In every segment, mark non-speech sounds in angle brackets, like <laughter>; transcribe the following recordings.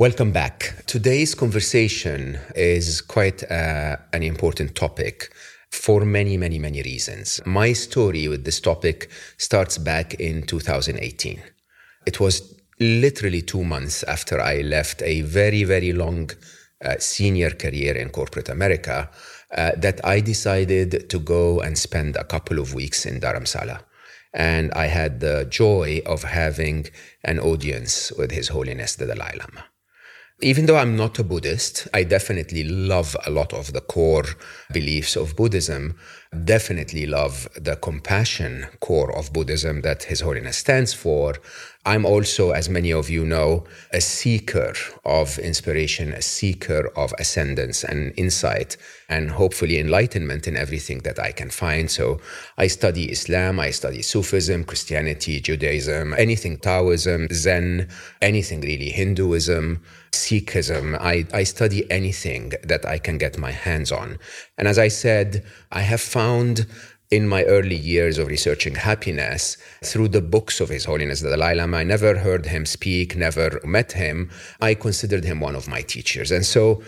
Welcome back. Today's conversation is quite uh, an important topic for many, many, many reasons. My story with this topic starts back in 2018. It was literally two months after I left a very, very long uh, senior career in corporate America uh, that I decided to go and spend a couple of weeks in Dharamsala. And I had the joy of having an audience with His Holiness the Dalai Lama. Even though I'm not a Buddhist, I definitely love a lot of the core beliefs of Buddhism. Definitely love the compassion core of Buddhism that His Holiness stands for. I'm also, as many of you know, a seeker of inspiration, a seeker of ascendance and insight, and hopefully enlightenment in everything that I can find. So I study Islam, I study Sufism, Christianity, Judaism, anything Taoism, Zen, anything really, Hinduism, Sikhism. I, I study anything that I can get my hands on. And as I said, I have found in my early years of researching happiness through the books of His Holiness the Dalai Lama. I never heard him speak, never met him. I considered him one of my teachers. And so,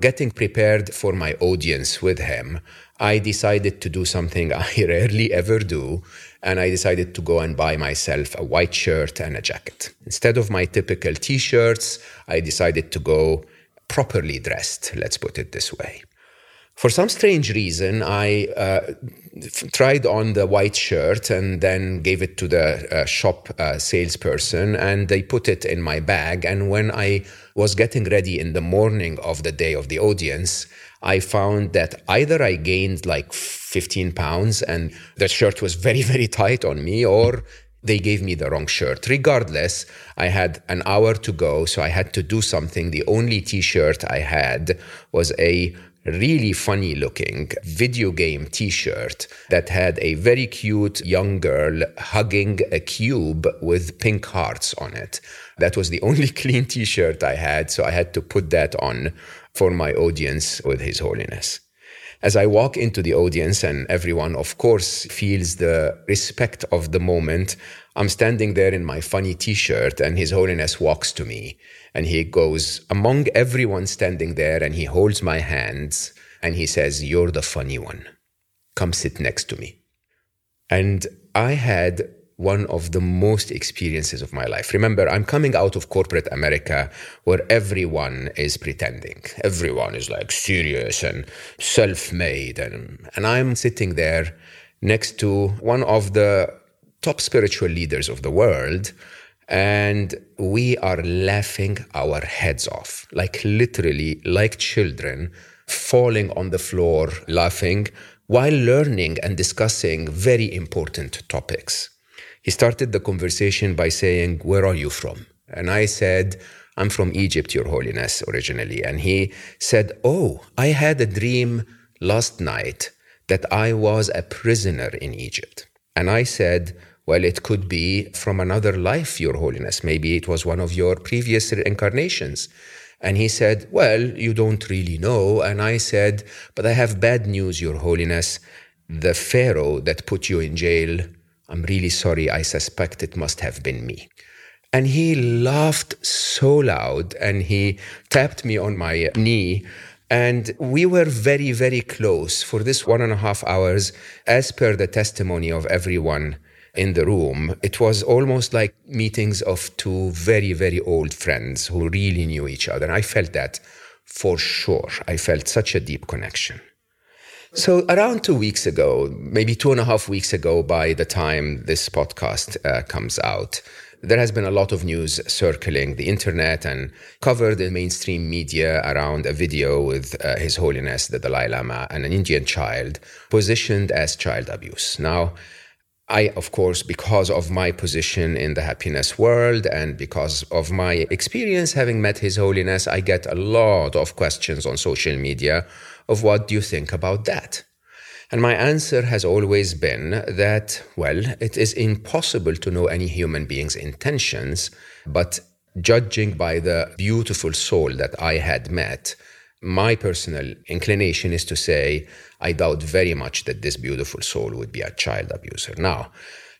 getting prepared for my audience with him, I decided to do something <laughs> I rarely ever do. And I decided to go and buy myself a white shirt and a jacket. Instead of my typical t shirts, I decided to go properly dressed, let's put it this way. For some strange reason, I uh, tried on the white shirt and then gave it to the uh, shop uh, salesperson, and they put it in my bag. And when I was getting ready in the morning of the day of the audience, I found that either I gained like 15 pounds and the shirt was very, very tight on me, or they gave me the wrong shirt. Regardless, I had an hour to go, so I had to do something. The only t shirt I had was a really funny looking video game t shirt that had a very cute young girl hugging a cube with pink hearts on it. That was the <laughs> only clean t shirt I had, so I had to put that on for my audience with His Holiness. As I walk into the audience, and everyone, of course, feels the respect of the moment, I'm standing there in my funny t shirt, and His Holiness walks to me and he goes among everyone standing there and he holds my hands and he says, You're the funny one. Come sit next to me. And I had one of the most experiences of my life. Remember, I'm coming out of corporate America where everyone is pretending. Everyone is like serious and self made. And, and I'm sitting there next to one of the top spiritual leaders of the world and we are laughing our heads off, like literally, like children, falling on the floor, laughing, while learning and discussing very important topics. He started the conversation by saying, Where are you from? And I said, I'm from Egypt, Your Holiness, originally. And he said, Oh, I had a dream last night that I was a prisoner in Egypt. And I said, well, it could be from another life, Your Holiness. Maybe it was one of your previous incarnations. And he said, Well, you don't really know. And I said, But I have bad news, Your Holiness. The Pharaoh that put you in jail, I'm really sorry. I suspect it must have been me. And he laughed so loud and he tapped me on my knee. And we were very, very close for this one and a half hours, as per the testimony of everyone in the room, it was almost like meetings of two very, very old friends who really knew each other. And I felt that for sure. I felt such a deep connection. So, around two weeks ago, maybe two and a half weeks ago, by the time this podcast uh, comes out, there has been a lot of news circling the internet and covered in mainstream media around a video with uh, His Holiness the Dalai Lama and an Indian child positioned as child abuse. Now, I, of course, because of my position in the happiness world and because of my experience having met His Holiness, I get a lot of questions on social media of what do you think about that? And my answer has always been that, well, it is impossible to know any human being's intentions, but judging by the beautiful soul that I had met, my personal inclination is to say, I doubt very much that this beautiful soul would be a child abuser. Now,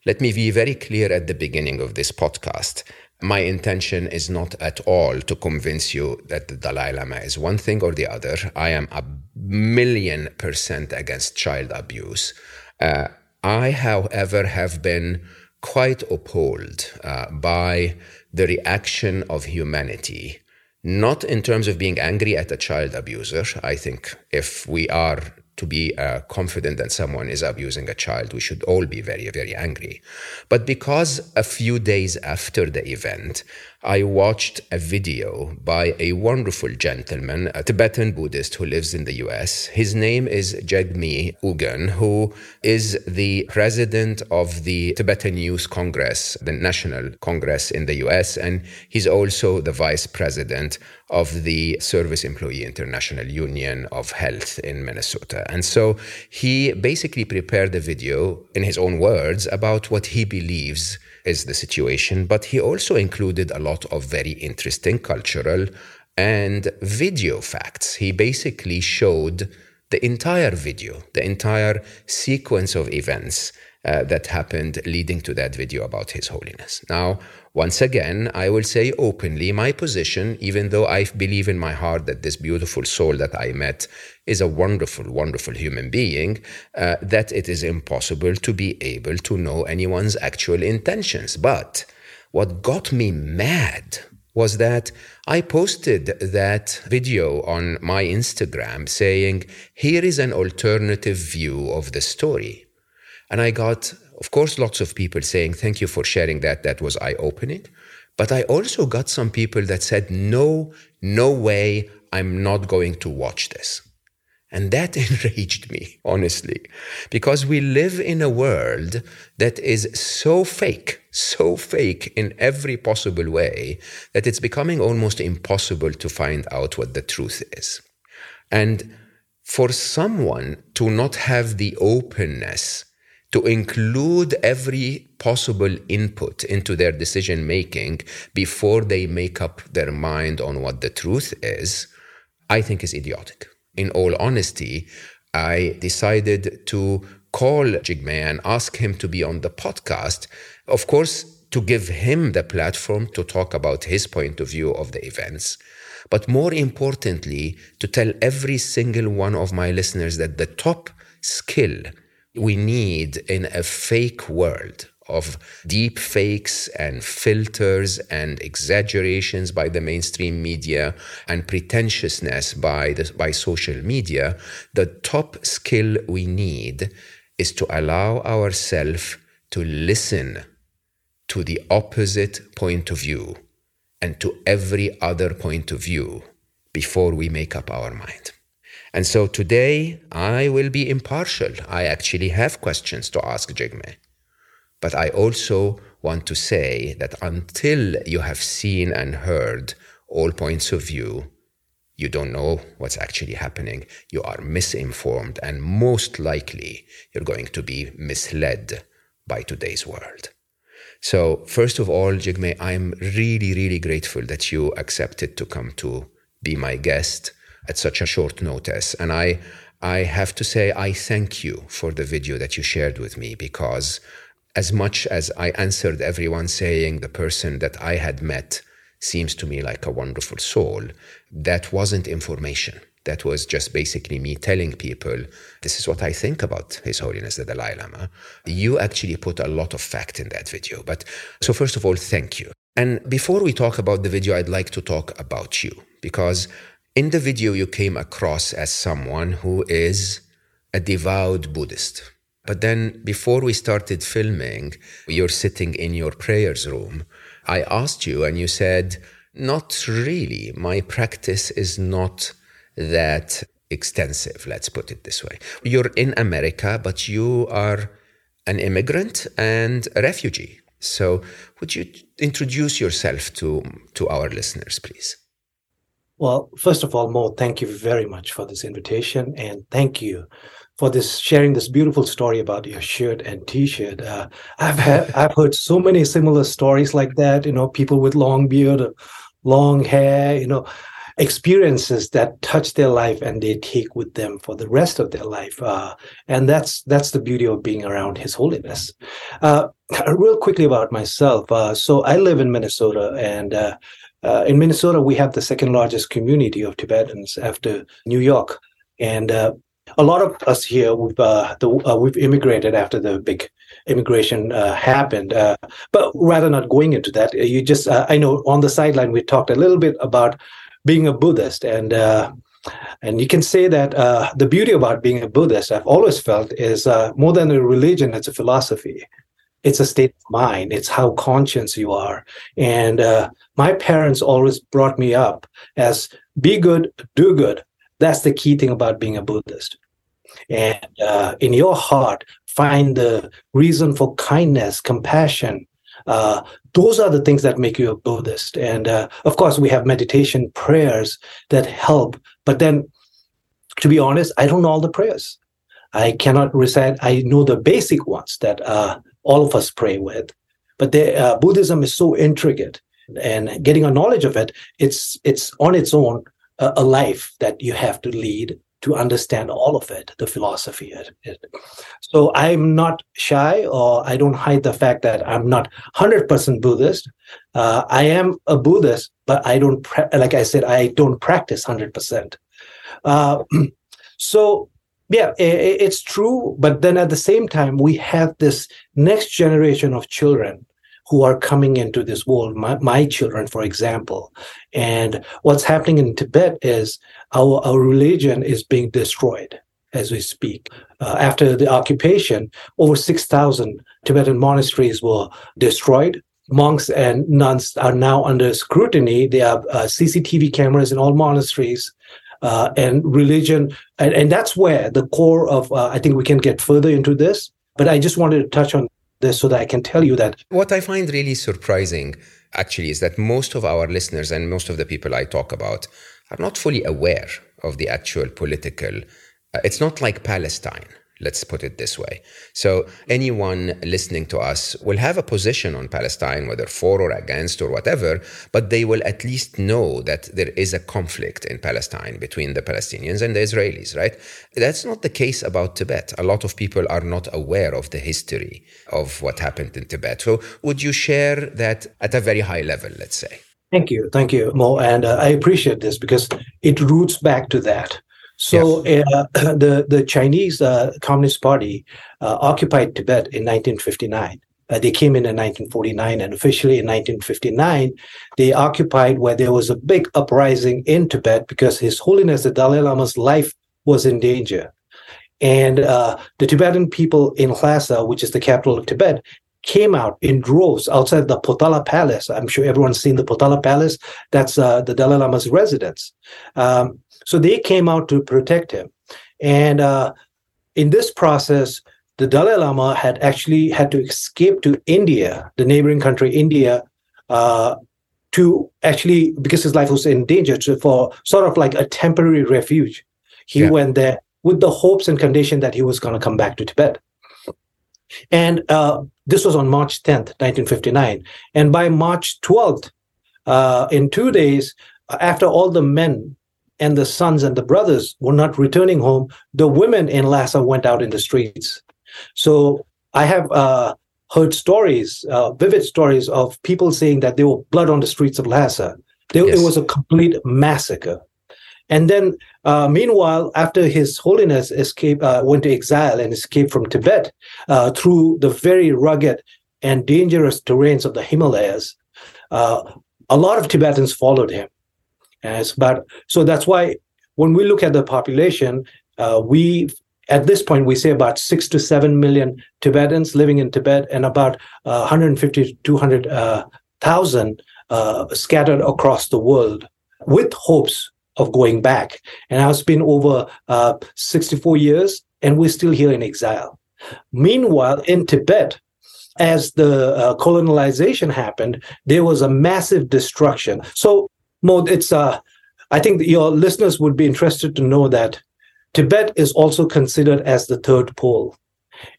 let me be very clear at the beginning of this podcast. My intention is not at all to convince you that the Dalai Lama is one thing or the other. I am a million percent against child abuse. Uh, I, however, have been quite appalled uh, by the reaction of humanity, not in terms of being angry at a child abuser. I think if we are to be uh, confident that someone is abusing a child, we should all be very, very angry. But because a few days after the event, I watched a video by a wonderful gentleman, a Tibetan Buddhist who lives in the US. His name is Jigme Ugen, who is the president of the Tibetan Youth Congress, the National Congress in the US, and he's also the vice president of the Service Employee International Union of Health in Minnesota. And so he basically prepared a video in his own words about what he believes is the situation, but he also included a lot of very interesting cultural and video facts. He basically showed the entire video, the entire sequence of events uh, that happened leading to that video about His Holiness. Now, once again, I will say openly my position, even though I believe in my heart that this beautiful soul that I met is a wonderful, wonderful human being, uh, that it is impossible to be able to know anyone's actual intentions. But what got me mad was that I posted that video on my Instagram saying, here is an alternative view of the story. And I got, of course, lots of people saying, Thank you for sharing that. That was eye opening. But I also got some people that said, No, no way, I'm not going to watch this. And that <laughs> enraged me, honestly, because we live in a world that is so fake, so fake in every possible way that it's becoming almost impossible to find out what the truth is. And for someone to not have the openness to include every possible input into their decision making before they make up their mind on what the truth is, I think is idiotic. In all honesty, I decided to call Jigme and ask him to be on the podcast. Of course, to give him the platform to talk about his point of view of the events. But more importantly, to tell every single one of my listeners that the top skill we need in a fake world of deep fakes and filters and exaggerations by the mainstream media and pretentiousness by the, by social media the top skill we need is to allow ourselves to listen to the opposite point of view and to every other point of view before we make up our mind and so today I will be impartial. I actually have questions to ask Jigme. But I also want to say that until you have seen and heard all points of view, you don't know what's actually happening. You are misinformed, and most likely you're going to be misled by today's world. So, first of all, Jigme, I'm really, really grateful that you accepted to come to be my guest at such a short notice. And I, I have to say, I thank you for the video that you shared with me because as much as I answered everyone saying the person that I had met seems to me like a wonderful soul, that wasn't information. That was just basically me telling people, this is what I think about His Holiness the Dalai Lama. You actually put a lot of fact in that video. But so, first of all, thank you. And before we talk about the video, I'd like to talk about you because in the video, you came across as someone who is a devout Buddhist. But then, before we started filming, you're sitting in your prayers room. I asked you, and you said, Not really. My practice is not that extensive, let's put it this way. You're in America, but you are an immigrant and a refugee. So, would you introduce yourself to, to our listeners, please? Well, first of all, Mo, thank you very much for this invitation, and thank you for this sharing this beautiful story about your shirt and T-shirt. Uh, I've had, <laughs> I've heard so many similar stories like that. You know, people with long beard, long hair. You know, experiences that touch their life and they take with them for the rest of their life. Uh, and that's that's the beauty of being around His Holiness. Uh, <clears throat> real quickly about myself. Uh, so I live in Minnesota, and uh, uh, in Minnesota we have the second largest community of Tibetans after New York, and uh, a lot of us here we've the, we've immigrated after the big immigration uh, happened. Uh, but rather not going into that, you just uh, I know on the sideline we talked a little bit about being a Buddhist, and uh, and you can say that uh, the beauty about being a Buddhist, I've always felt, is uh, more than a religion; it's a philosophy. It's a state of mind. It's how conscious you are. And uh, my parents always brought me up as be good, do good. That's the key thing about being a Buddhist. And uh, in your heart, find the reason for kindness, compassion, uh, those are the things that make you a Buddhist. And uh, of course, we have meditation prayers that help. But then, to be honest, I don't know all the prayers. I cannot recite. I know the basic ones that uh, all of us pray with. But the, uh, Buddhism is so intricate, and getting a knowledge of it, it's it's on its own a life that you have to lead to understand all of it, the philosophy of it. So I'm not shy or I don't hide the fact that I'm not 100% Buddhist. Uh, I am a Buddhist, but I don't, pra- like I said, I don't practice 100%. Uh, <clears throat> so yeah, it's true. But then at the same time, we have this next generation of children who are coming into this world, my, my children, for example. And what's happening in Tibet is our, our religion is being destroyed as we speak. Uh, after the occupation, over 6,000 Tibetan monasteries were destroyed. Monks and nuns are now under scrutiny. they have uh, CCTV cameras in all monasteries. Uh, and religion, and, and that's where the core of, uh, I think we can get further into this, but I just wanted to touch on this so that I can tell you that. What I find really surprising actually is that most of our listeners and most of the people I talk about are not fully aware of the actual political. Uh, it's not like Palestine Let's put it this way. So, anyone listening to us will have a position on Palestine, whether for or against or whatever, but they will at least know that there is a conflict in Palestine between the Palestinians and the Israelis, right? That's not the case about Tibet. A lot of people are not aware of the history of what happened in Tibet. So, would you share that at a very high level, let's say? Thank you. Thank you, Mo. And uh, I appreciate this because it roots back to that. So yes. uh, <clears throat> the the Chinese uh, Communist Party uh, occupied Tibet in 1959. Uh, they came in in 1949, and officially in 1959, they occupied where there was a big uprising in Tibet because His Holiness the Dalai Lama's life was in danger, and uh, the Tibetan people in Lhasa, which is the capital of Tibet, came out in droves outside the Potala Palace. I'm sure everyone's seen the Potala Palace. That's uh, the Dalai Lama's residence. Um, so they came out to protect him. And uh, in this process, the Dalai Lama had actually had to escape to India, the neighboring country, India, uh, to actually, because his life was in danger, to, for sort of like a temporary refuge. He yeah. went there with the hopes and condition that he was going to come back to Tibet. And uh, this was on March 10th, 1959. And by March 12th, uh, in two days, after all the men and the sons and the brothers were not returning home, the women in Lhasa went out in the streets. So I have uh, heard stories, uh, vivid stories of people saying that there were blood on the streets of Lhasa. There, yes. It was a complete massacre. And then, uh, meanwhile, after His Holiness escaped, uh, went to exile and escaped from Tibet uh, through the very rugged and dangerous terrains of the Himalayas, uh, a lot of Tibetans followed him as but so that's why when we look at the population, uh, we at this point we say about six to seven million Tibetans living in Tibet, and about uh, 150 to 200 uh, thousand uh, scattered across the world, with hopes of going back. And now it's been over uh, 64 years, and we're still here in exile. Meanwhile, in Tibet, as the uh, colonization happened, there was a massive destruction. So, Mo, it's uh, I think your listeners would be interested to know that Tibet is also considered as the third pole.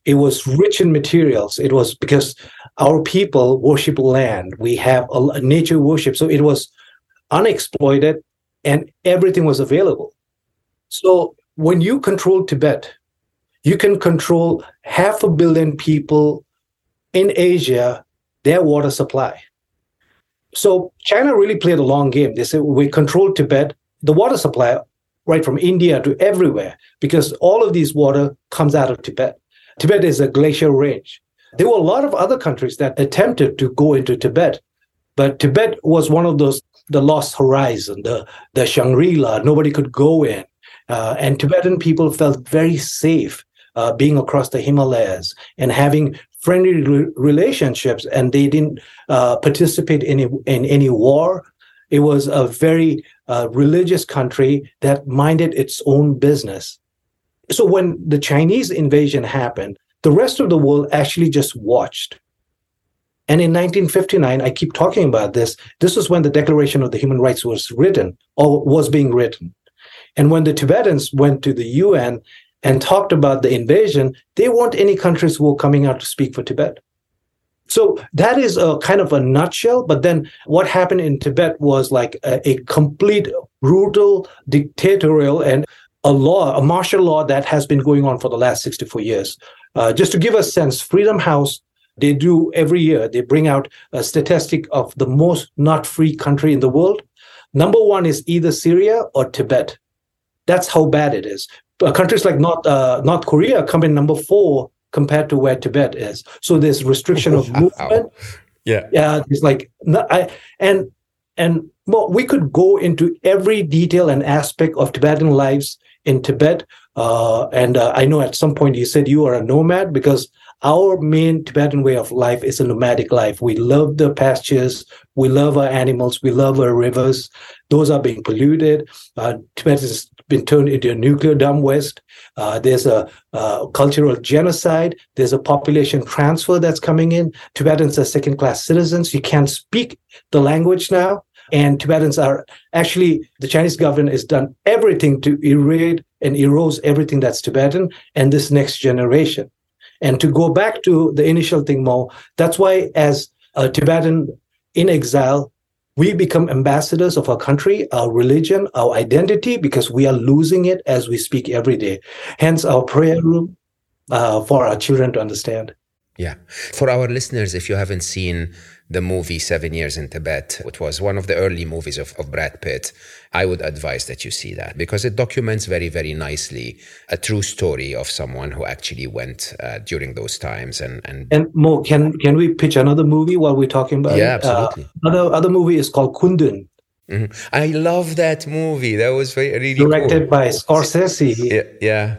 It was rich in materials. It was because our people worship land. We have a nature worship, so it was unexploited, and everything was available. So when you control Tibet, you can control half a billion people in Asia, their water supply. So China really played a long game. They said we control Tibet, the water supply, right from India to everywhere, because all of these water comes out of Tibet. Tibet is a glacial range. There were a lot of other countries that attempted to go into Tibet, but Tibet was one of those the lost horizon, the the Shangri-La. Nobody could go in, uh, and Tibetan people felt very safe uh, being across the Himalayas and having friendly re- relationships, and they didn't uh, participate in, in any war. It was a very uh, religious country that minded its own business. So when the Chinese invasion happened, the rest of the world actually just watched. And in 1959, I keep talking about this. This was when the Declaration of the Human Rights was written or was being written. And when the Tibetans went to the UN and talked about the invasion, they weren't any countries who were coming out to speak for Tibet. So that is a kind of a nutshell. But then what happened in Tibet was like a, a complete brutal dictatorial and a law, a martial law that has been going on for the last 64 years. Uh, just to give a sense, Freedom House, they do every year, they bring out a statistic of the most not free country in the world. Number one is either Syria or Tibet. That's how bad it is. Uh, countries like North uh, North Korea come in number four compared to where Tibet is. So there's restriction of <laughs> movement. Yeah, yeah. It's like I and and well, we could go into every detail and aspect of Tibetan lives in Tibet. Uh, and uh, I know at some point you said you are a nomad because our main Tibetan way of life is a nomadic life. We love the pastures, we love our animals, we love our rivers. Those are being polluted. Uh, Tibet has been turned into a nuclear dumb waste. Uh, there's a uh, cultural genocide. There's a population transfer that's coming in. Tibetans are second class citizens. You can't speak the language now. And Tibetans are actually, the Chinese government has done everything to erode and erode everything that's Tibetan and this next generation. And to go back to the initial thing, Mo, that's why as a Tibetan in exile, we become ambassadors of our country, our religion, our identity, because we are losing it as we speak every day. Hence, our prayer room uh, for our children to understand. Yeah. For our listeners, if you haven't seen the movie Seven Years in Tibet, which was one of the early movies of, of Brad Pitt, I would advise that you see that because it documents very, very nicely a true story of someone who actually went uh, during those times. And and and Mo, can can we pitch another movie while we're talking about yeah, it? Yeah, absolutely. Uh, other other movie is called Kundun. Mm-hmm. I love that movie. That was very really directed cool. by Scorsese. Yeah, yeah.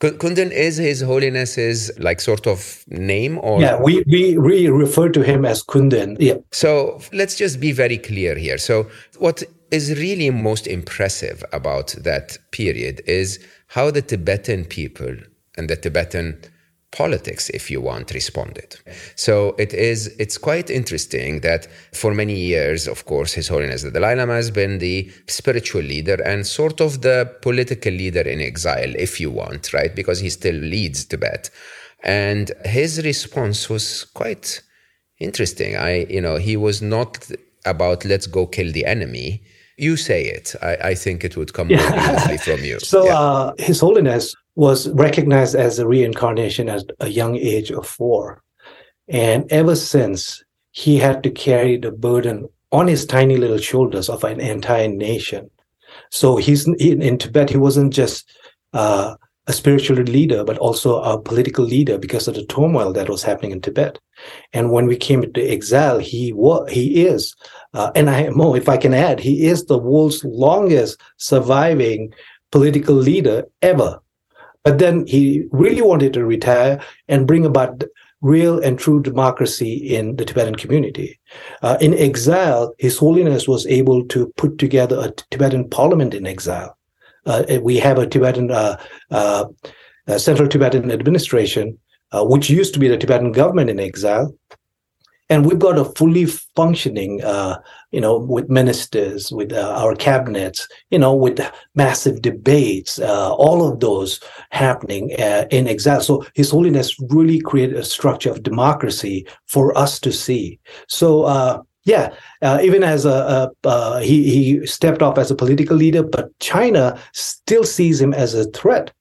Kundun is His Holiness's like sort of name, or yeah, we we we refer to him as Kundun. Yeah. So let's just be very clear here. So what is really most impressive about that period is how the Tibetan people and the Tibetan politics, if you want, responded. So it is it's quite interesting that for many years, of course, His Holiness the Dalai Lama has been the spiritual leader and sort of the political leader in exile, if you want, right? Because he still leads Tibet. And his response was quite interesting. I, you know, he was not about let's go kill the enemy. You say it. I, I think it would come yeah. from you. <laughs> So yeah. uh, His Holiness was recognized as a reincarnation at a young age of four. And ever since, he had to carry the burden on his tiny little shoulders of an entire nation. So he's in, in Tibet, he wasn't just uh, a spiritual leader, but also a political leader because of the turmoil that was happening in Tibet. And when we came to exile, he was, he is, uh, and I know if I can add, he is the world's longest surviving political leader ever. But then he really wanted to retire and bring about real and true democracy in the Tibetan community. Uh, in exile, His Holiness was able to put together a Tibetan parliament in exile. Uh, we have a Tibetan uh, uh Central Tibetan administration uh, which used to be the Tibetan government in exile. And we've got a fully functioning, uh, you know, with ministers, with uh, our cabinets, you know, with massive debates, uh, all of those happening uh, in exile. So His Holiness really created a structure of democracy for us to see. So, uh, yeah, uh, even as a, a uh, he he stepped off as a political leader, but China still sees him as a threat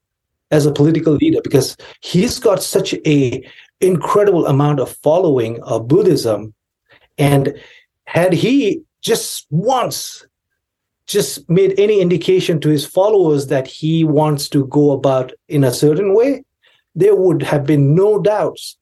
as a political leader because he's got such a incredible amount of following of Buddhism, and had he just once just made any indication to his followers that he wants to go about in a certain way, there would have been no doubts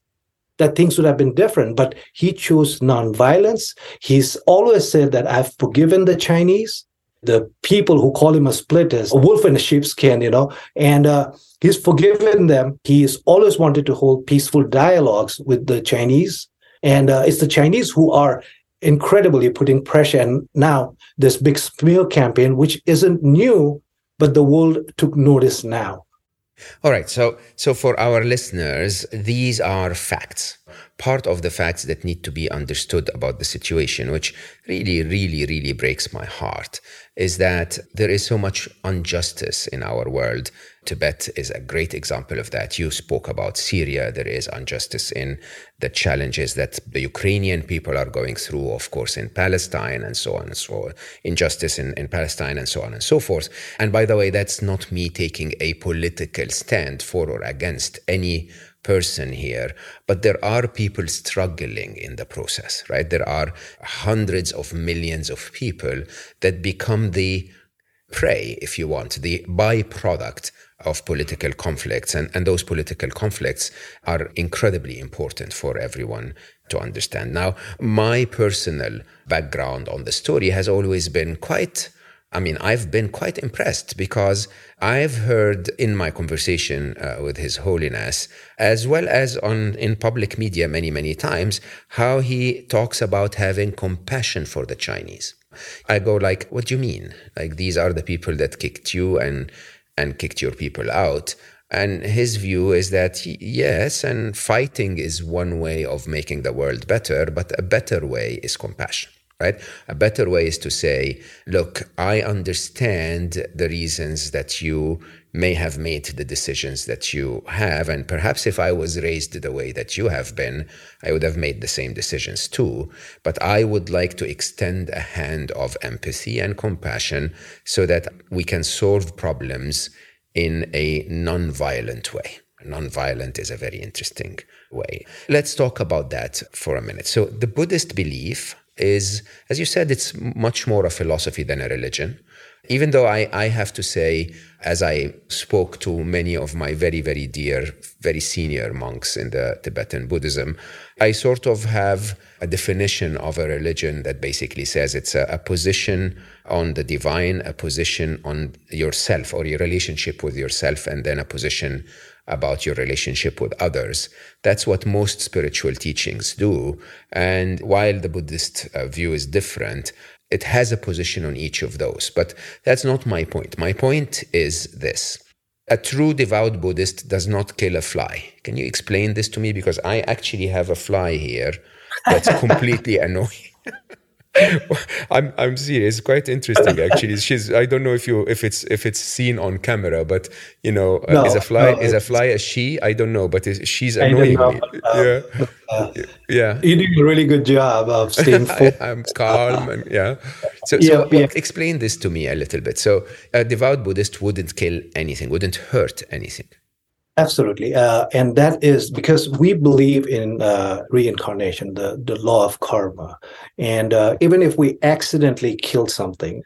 that things would have been different. But he chose nonviolence. He's always said that I've forgiven the Chinese, the people who call him a splitters, a wolf in a sheepskin, you know, and uh, he's forgiven them. He's always wanted to hold peaceful dialogues with the Chinese. And uh, it's the Chinese who are incredibly putting pressure. And now this big smear campaign, which isn't new, but the world took notice now. All right. So, so for our listeners, these are facts. Part of the facts that need to be understood about the situation, which really, really, really breaks my heart, is that there is so much injustice in our world. Tibet is a great example of that. You spoke about Syria. There is injustice in the challenges that the Ukrainian people are going through, of course, in Palestine and so on and so on. Injustice in, in Palestine and so on and so forth. And by the way, that's not me taking a political stand for or against any person here, but there are people struggling in the process, right? There are hundreds of millions of people that become the prey, if you want, the byproduct of political conflicts. And, and those political conflicts are incredibly important for everyone to understand. Now, my personal background on the story has always been quite I mean, I've been quite impressed because I've heard in my conversation uh, with His Holiness, as well as on in public media many, many times, how he talks about having compassion for the Chinese. I go like, what do you mean? Like these are the people that kicked you and and kicked your people out. And his view is that yes, and fighting is one way of making the world better, but a better way is compassion right? A better way is to say, look, I understand the reasons that you may have made the decisions that you have. And perhaps if I was raised the way that you have been, I would have made the same decisions too. But I would like to extend a hand of empathy and compassion so that we can solve problems in a non-violent way. Non-violent is a very interesting way. Let's talk about that for a minute. So the Buddhist belief is, as you said, it's much more a philosophy than a religion. Even though I, I have to say, as I spoke to many of my very, very dear, very senior monks in the Tibetan Buddhism, I sort of have a definition of a religion that basically says it's a, a position on the divine, a position on yourself or your relationship with yourself, and then a position about your relationship with others. That's what most spiritual teachings do. And while the Buddhist uh, view is different, it has a position on each of those. But that's not my point. My point is this. A true devout Buddhist does not kill a fly. Can you explain this to me? Because I actually have a fly here that's <laughs> completely annoying. <laughs> <laughs> I'm I'm serious. Quite interesting, actually. She's. I don't know if you if it's if it's seen on camera, but you know, uh, is a fly no, is a fly a she? I don't know, but she's annoying me. Uh, yeah, uh, <laughs> yeah. You're doing a really good job of <laughs> staying. I, am calm and yeah. So, yeah, so yeah. explain this to me a little bit. So, a devout Buddhist wouldn't kill anything, wouldn't hurt anything. Absolutely. Uh, and that is because we believe in uh, reincarnation, the, the law of karma. And uh, even if we accidentally kill something,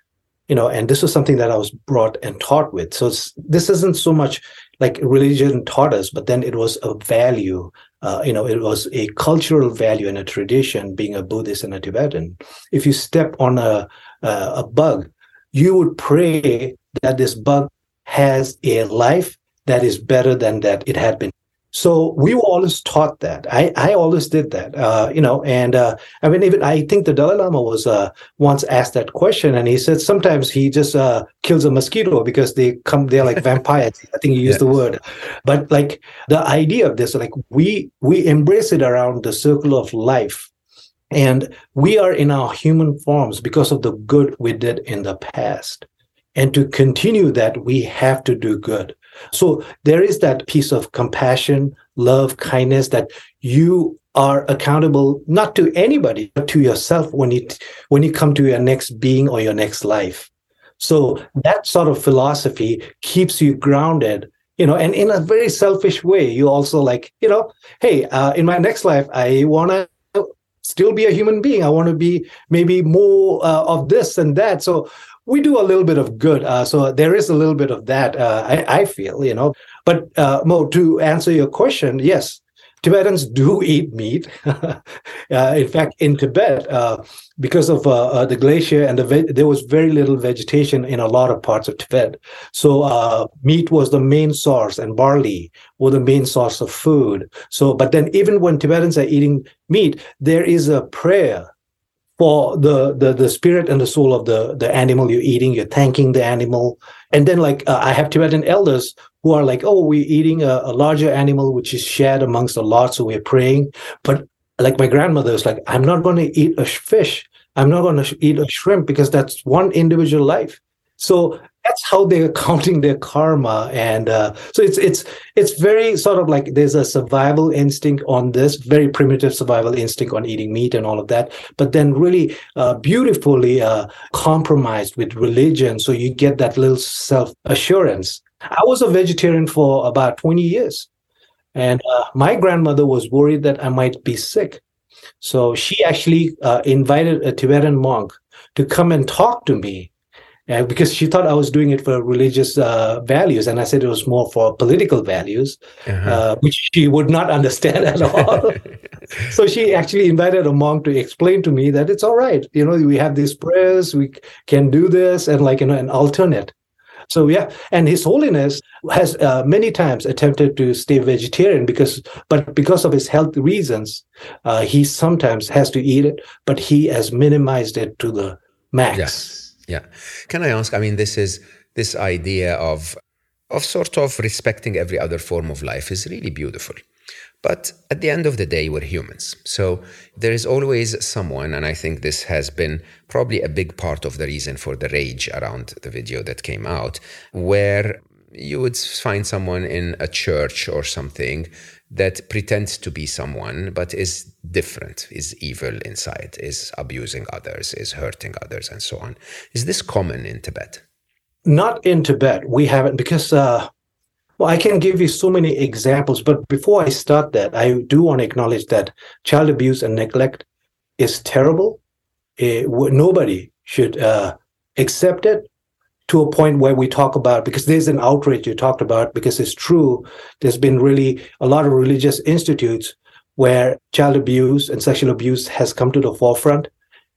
you know, and this was something that I was brought and taught with. So this isn't so much like religion taught us, but then it was a value. Uh, you know, it was a cultural value and a tradition being a Buddhist and a Tibetan. If you step on a, a bug, you would pray that this bug has a life that is better than that it had been. So we were always taught that. I, I always did that, uh, you know. And uh, I mean, even I think the Dalai Lama was uh, once asked that question, and he said sometimes he just uh, kills a mosquito because they come, they're like <laughs> vampires. I think he used yes. the word, but like the idea of this, like we we embrace it around the circle of life, and we are in our human forms because of the good we did in the past, and to continue that, we have to do good. So there is that piece of compassion, love, kindness that you are accountable not to anybody but to yourself when it when you come to your next being or your next life. So that sort of philosophy keeps you grounded you know and in a very selfish way. You also like you know hey uh, in my next life i want to still be a human being. I want to be maybe more uh, of this and that. So we do a little bit of good. Uh, so there is a little bit of that, uh, I, I, feel, you know. But uh, Mo, to answer your question, yes, Tibetans do <laughs> eat meat. <laughs> uh, in fact, in Tibet, uh, because of uh, uh, the glacier and the ve- there was very little vegetation in a lot of parts of Tibet. So meat was the main source, and barley were the main source of food. So, but then even when Tibetans are eating meat, there is a prayer for the, the the spirit and the soul of the the animal. You're eating you're thanking the animal. And then like uh, i have tibetan elders who are like oh we're eating a, a, larger animal which is shared amongst a lot so we're praying. But like my grandmother is like i'm not going to eat a fish. I'm not going to eat a shrimp because that's one individual life. So that's how they're <laughs> counting their karma. And uh, so it's it's it's very sort of like there's a survival instinct on this very primitive survival instinct on eating meat and all of that but then really uh, beautifully uh, compromised with religion. So you get that little self assurance i was a vegetarian for about 20 years and uh, my grandmother was worried that i might be sick. So she actually uh, invited a tibetan monk to come and talk to me uh, because she thought I was doing it for religious uh, values, and I said it was more for political values, uh-huh. uh, which she would not <laughs> understand at all. <laughs> so she actually invited a monk to explain to me that it's all right. You know, we have these prayers, we can do this, and like you know, an alternate. So yeah, and His Holiness has uh, many times attempted to stay vegetarian because, but because of his health reasons, uh, he sometimes has to eat it, but he has minimized it to the max. Yes. Yeah. Can I ask? I mean, this is this idea of of sort of respecting every other form of life is really beautiful. But at the end of the day, we're humans. So there is always someone, and I think this has been probably a big part of the reason for the rage around the video that came out, where you would find someone in a church or something that pretends to be someone but is different, is evil inside, is abusing others, is hurting others, and so on. Is this common in Tibet? Not in Tibet. We haven't because uh, well, I can give you so many examples, but before I start that, I do want to acknowledge that child abuse and neglect is terrible. It, nobody should uh, accept it to a point where we talk about because there's an outrage you talked about because it's true there's been really a lot of religious institutes where child abuse and sexual abuse has come to the forefront.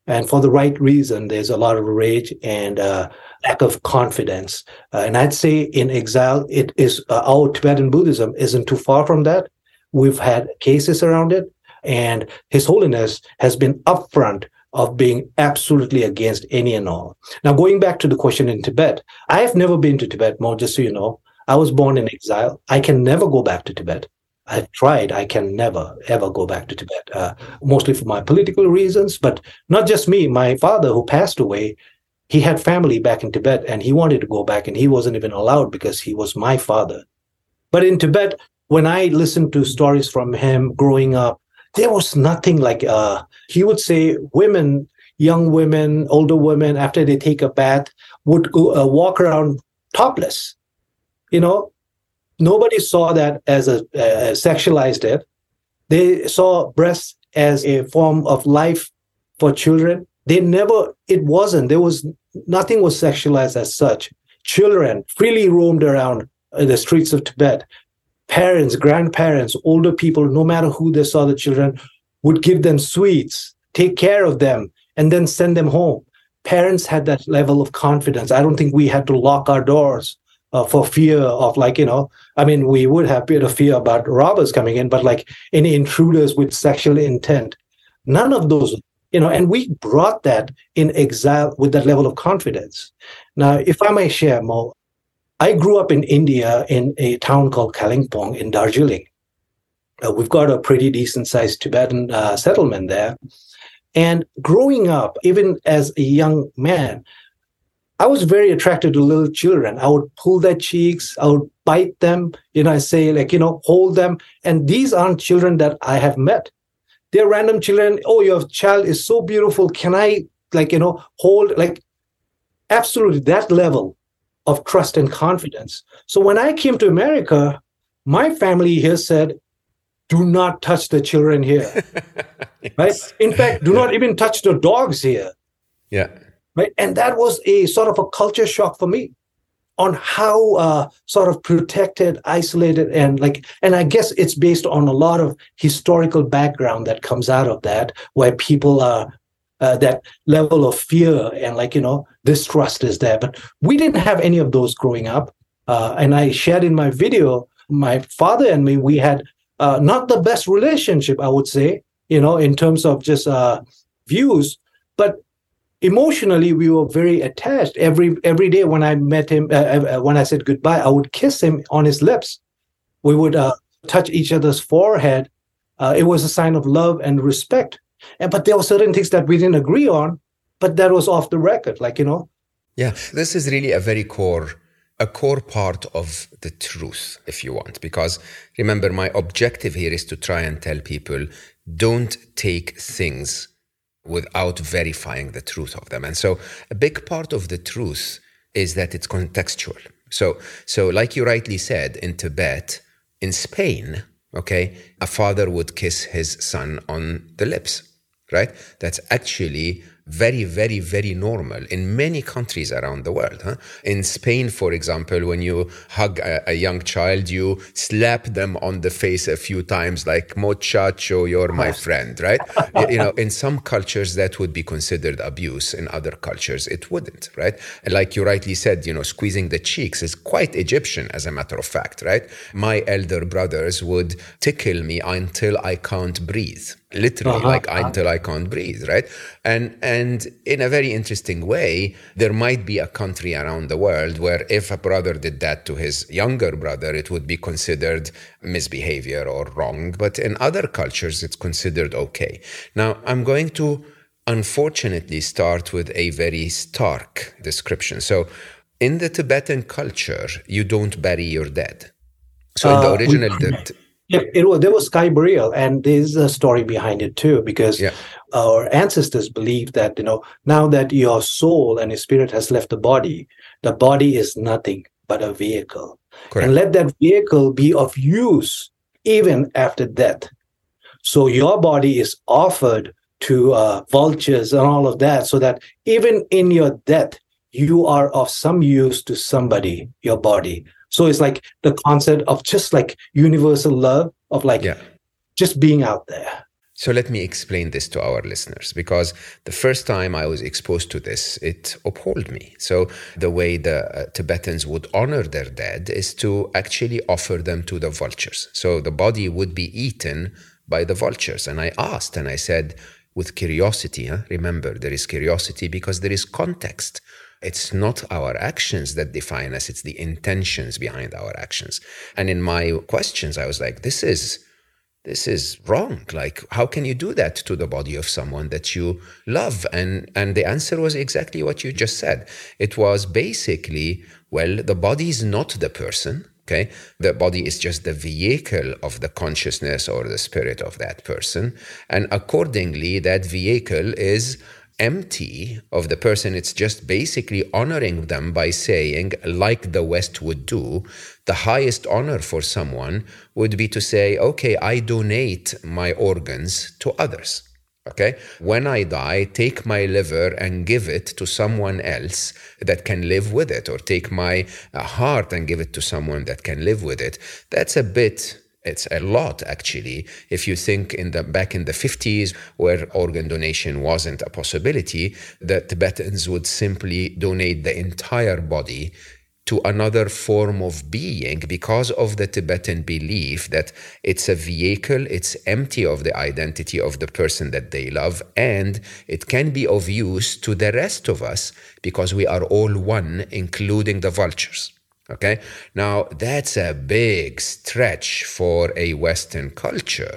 And for the right reason there's a lot of rage and uh, lack of confidence. Uh, and i'd say in exile it is uh, our tibetan buddhism isn't too far from that. We've had cases around it and his holiness has been upfront of being absolutely against any and all. Now, going back to the question in Tibet, I have never been to Tibet, Mo just so you know. I was born in exile. I can never go back to Tibet. I've tried. I can never, ever go back to Tibet, uh, mostly for my political reasons, but not just me. My father, who passed away, he had family back in Tibet and he wanted to go back and he wasn't even allowed because he was my father. But in Tibet, when I listened to stories from him growing up, there was nothing like uh, he would say women young women older women after they take a bath would go, uh, walk around topless. You know nobody saw that as a uh, sexualized it. They saw breasts as a form of life for children. They never it wasn't there was nothing was sexualized as such. Children freely roamed around the streets of tibet parents, grandparents, older people, no matter who they saw the children, would give them sweets, take care of them, and then send them home. Parents had that level of confidence. I don't think we had to lock our doors uh, for fear of like you know i mean we would have a bit of fear about robbers coming in but like any intruders with sexual intent none of those you know and we brought that in exile with that level of confidence now if i may share more i grew up in india in a town called kalimpong in darjeeling uh, we've got a pretty decent sized tibetan uh, settlement there and growing up even as a young man I was very attracted to little children. I would pull their cheeks, I would bite them, you know, I say, like, you know, hold them. And these aren't children that I have met. They're random children. Oh, your child is so beautiful. Can I, like, you know, hold, like, absolutely that level of trust and confidence. So when I came to America, my family here said, do not touch the children here. <laughs> yes. Right? In fact, do yeah. not even touch the dogs here. Yeah right? And that was a sort of a culture shock for me on how uh, sort of protected, isolated, and like, and I guess it's based on a lot of historical background that comes out of that, where people are. Uh, that level of fear and like you know distrust is there. But we didn't have any of those growing up. Uh, and i shared in my video my father and me we had uh, not the best relationship i would say you know in terms of just uh, views. But emotionally we were very attached. Every every day when i met him uh, uh, when i said goodbye i would kiss him on his lips. We would touch each other's forehead. It was a sign of love and respect and but there were certain things that we didn't agree on but that was off the record like you know yeah this is really a very core a core part of the truth if you want because remember my objective here is to try and tell people don't take things without verifying the truth of them. And so a big part of the truth is that it's contextual. So, so like you rightly said, in Tibet, in Spain, okay, a father would kiss his son on the lips, right? That's actually very, very, very normal in many countries around the world. Huh? In Spain, for example, when you hug a, a, young child, you slap them on the face a few times, like "Muchacho, you're my friend," right? <laughs> you know, in some cultures that would be considered abuse. In other cultures, it wouldn't, right? And like you rightly said, you know, squeezing the cheeks is quite Egyptian, as a matter of fact, right? My elder brothers would tickle me until I can't breathe literally uh-huh. like until I can't breathe, right? And and in a very interesting way, there might be a country around the world where if a brother did that to his younger brother, it would be considered misbehavior or wrong. But in other cultures, it's considered okay. Now, I'm going to unfortunately start with a very stark description. So, in the Tibetan culture, you don't bury your dead. So, in the uh, original. We, yeah, it was there was sky burial, and there's a story behind it too, because yeah. our ancestors believed that you know now that your soul and your spirit has left the body, the body is nothing but a vehicle, Correct. and let that vehicle be of use even after death. So your body is offered to uh, vultures and all of that, so that even in your death, you are of some use to somebody, your body. So it's like the concept of just like universal love of like yeah. just being out there. So let me explain this to our listeners because the first time I was exposed to this, it appalled me. So the way the uh, Tibetans would honor their dead is to actually offer them to the vultures. So the body would be eaten by the vultures. And I asked and I said, with curiosity, huh? remember, there is curiosity because there is context it's not our actions that define us, it's the intentions behind our actions. And in my questions, I was like, this is this is wrong. Like how can you do that to the body of someone that you love? And and the answer was exactly what you just said. It was basically well the body is not the person okay? The body is just the vehicle of the consciousness or the spirit of that person. And accordingly that vehicle is empty of the person. It's just basically honoring them by saying, like the West would do, the highest honor for someone would be to say, okay, I donate my organs to others. Okay. When I die, take my liver and give it to someone else that can live with it, or take my uh, heart and give it to someone that can live with it. That's a bit it's a lot actually if you think in the back in the 50s where organ donation wasn't a possibility the tibetans would simply donate the entire body to another form of being because of the Tibetan belief that it's a vehicle, it's empty of the identity of the person that they love, and it can be of use to the rest of us because we are all one, including the vultures. Okay? Now, that's a big stretch for a Western culture.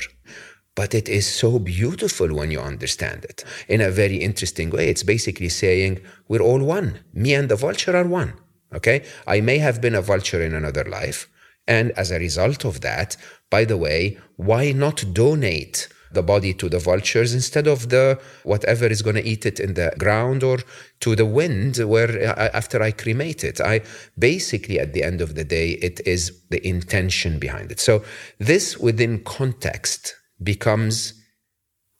But it is so beautiful when you understand it in a very interesting way. It's basically saying, we're all one. Me and the vulture are one. Okay? I may have been a vulture in another life. And as a result of that, by the way, why not donate the body to the vultures instead of the whatever is going to eat it in the ground or to the wind where uh, after I cremate it. I basically at the end of the day it is the intention behind it. So this within context becomes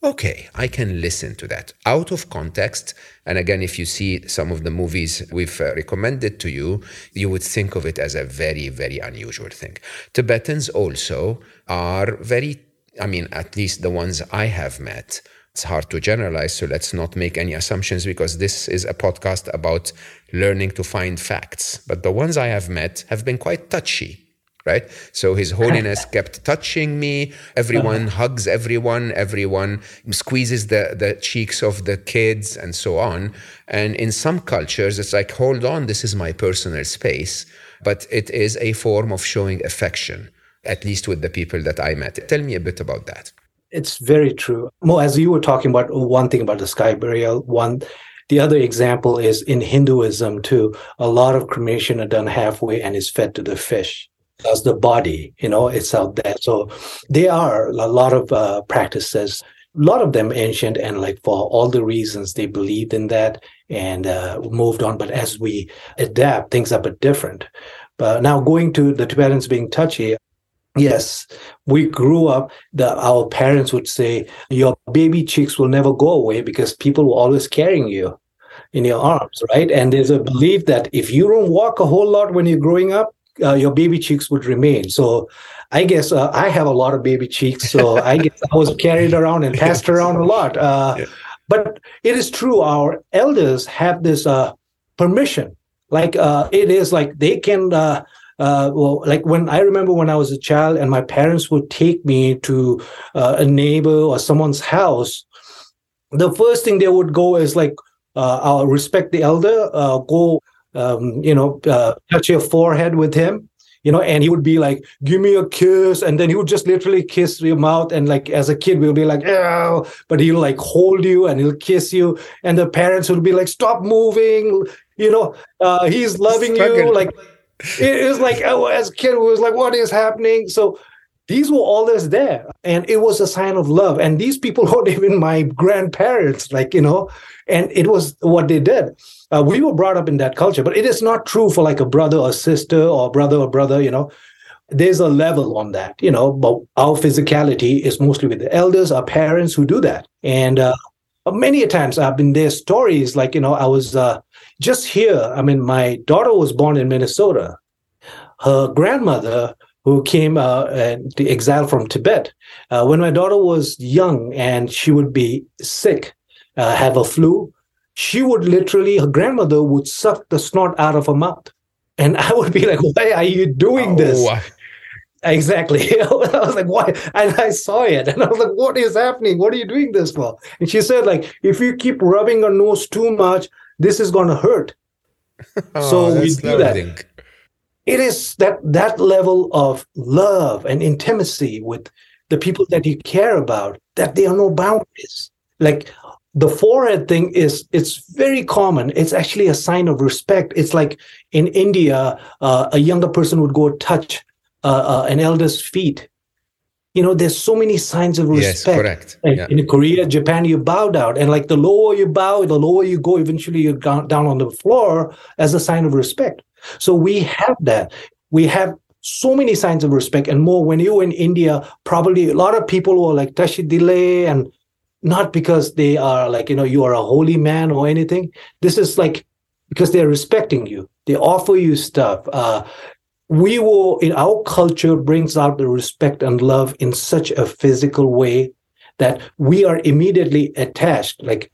okay, I can listen to that. Out of context, and again, if you see some of the movies we've uh, recommended to you, you would think of it as a very, very unusual thing. Tibetans also are very, I mean, at least the ones I have met. It's hard to generalize, so let's not make any assumptions because this is a podcast about learning to find facts. But the ones I have met have been quite touchy right? So His <laughs> Holiness kept touching me. Everyone uh-huh. hugs everyone. Everyone squeezes the, the cheeks of the kids and so on. And in some cultures, it's like, hold on, this is my personal space. But it is a form of showing affection, at least with the people that I met. Tell me a bit about that. It's very true. Well, as you were talking about one thing about the sky burial, one the other example is in Hinduism too. A lot of cremation are done halfway and is fed to the fish as the body, you know, it's out there. So there are a lot of uh, practices, a lot of them ancient, and like for all the reasons they believed in that and uh, moved on. But as we adapt, things are a bit different. But now going to the Tibetans being touchy, yes, we grew up. that our parents would say your baby cheeks will never go away because people were always carrying you in your arms, right? And there's a belief that if you don't walk a whole lot when you're growing up, uh, your baby cheeks would remain. So I guess uh, I have a lot of baby cheeks. So I <laughs> guess I was carried around and passed around a lot. Uh, yeah. But it is true, our elders have this uh, permission. Like uh, it is like they can. Uh, well, like when I remember when I was a child and my parents would take me to a neighbor or someone's house, the first thing they would go is like, I'll respect the elder, go um, you know, uh, touch your forehead with him, you know, and he would be like, give me a kiss. And then he would just literally kiss your mouth. And like, as a kid, we'll be like, oh, but he'll like hold you and he'll kiss you. And the parents would be like, stop moving. You know, uh, he's loving you. Like, it was like, oh, as a kid, it was like, what is happening? So, these were always there. And it was a sign of love. And these people <laughs> weren't even my grandparents like you know and it was what they did. Uh, we were brought up in that culture but it is not true for like a brother or sister or brother or brother you know. There's a level on that you know but our physicality is mostly with the elders our parents who do that. And uh, many times i've been there stories like you know i was uh, just here i mean my daughter was born in minnesota her grandmother who came uh, to exile from Tibet. Uh, when my daughter was young and she would be sick, uh, have a flu, she would literally, her grandmother would suck the snot out of her mouth. And <laughs> I would be like, why are you doing oh, this? Exactly. <laughs> I was like, why? And I saw it. And I was like, what is happening? What are you doing this for? And she said, like, if you keep rubbing your nose too much, this is going to hurt. <laughs> oh, so we do that. it is that that level of love and intimacy with the people that you care about that there are no boundaries. Like the forehead thing is it's very common. It's actually a sign of respect. It's like in india uh, a younger person would go touch uh, uh, an elder's feet you know there's so many signs of respect yes, correct yeah. in korea japan you bow down and like the lower you bow the lower you go eventually you're down on the floor as a sign of respect so we have that. We have so many signs of respect and more when you're in India, probably a lot of people were like Tashi delek and not because they are like, you know, you are a holy man or anything. This is like because they're respecting you. They offer you stuff. Uh, we will in our culture brings out the respect and love in such a physical way that we are immediately attached. Like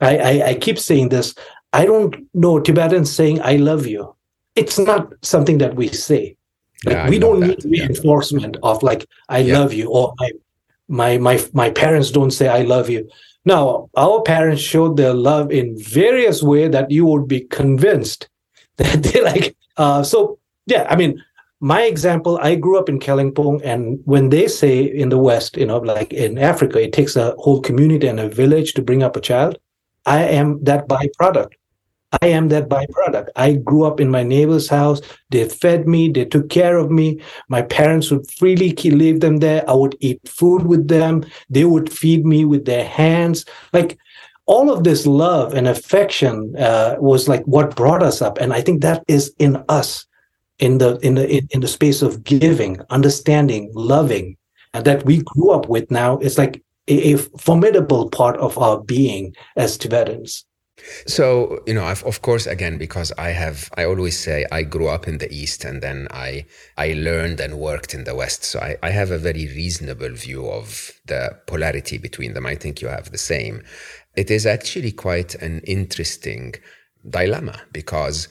I, I, I keep saying this. I don't know Tibetans saying I love you it's not something that we say. Like yeah, we don't that. need reinforcement yeah. of like I yeah. love you or my my my my parents don't say I love you. Now, our parents showed their love in various way that you would be convinced <laughs> that they like. Uh, so, yeah, I mean, my example, I grew up in Kalimpong, and when they say in the West, you know, like in Africa, it takes a whole community and a village to bring up a child. I am that byproduct. I am that byproduct. I grew up in my neighbor's house. They fed me. They took care of me. My parents would freely leave them there. I would eat food with them. They would feed me with their hands. Like all of this love and affection uh, was like what brought us up. And I think that is in us, in the in the in the space of giving, understanding, loving, that we grew up with. Now it's like a, a formidable part of our being as Tibetans. So, you know, I've, of course, again, because I have, I always say I grew up in the East and then I, I learned and worked in the West. So I, I have a very reasonable view of the polarity between them. I think you have the same. It is actually quite an interesting dilemma because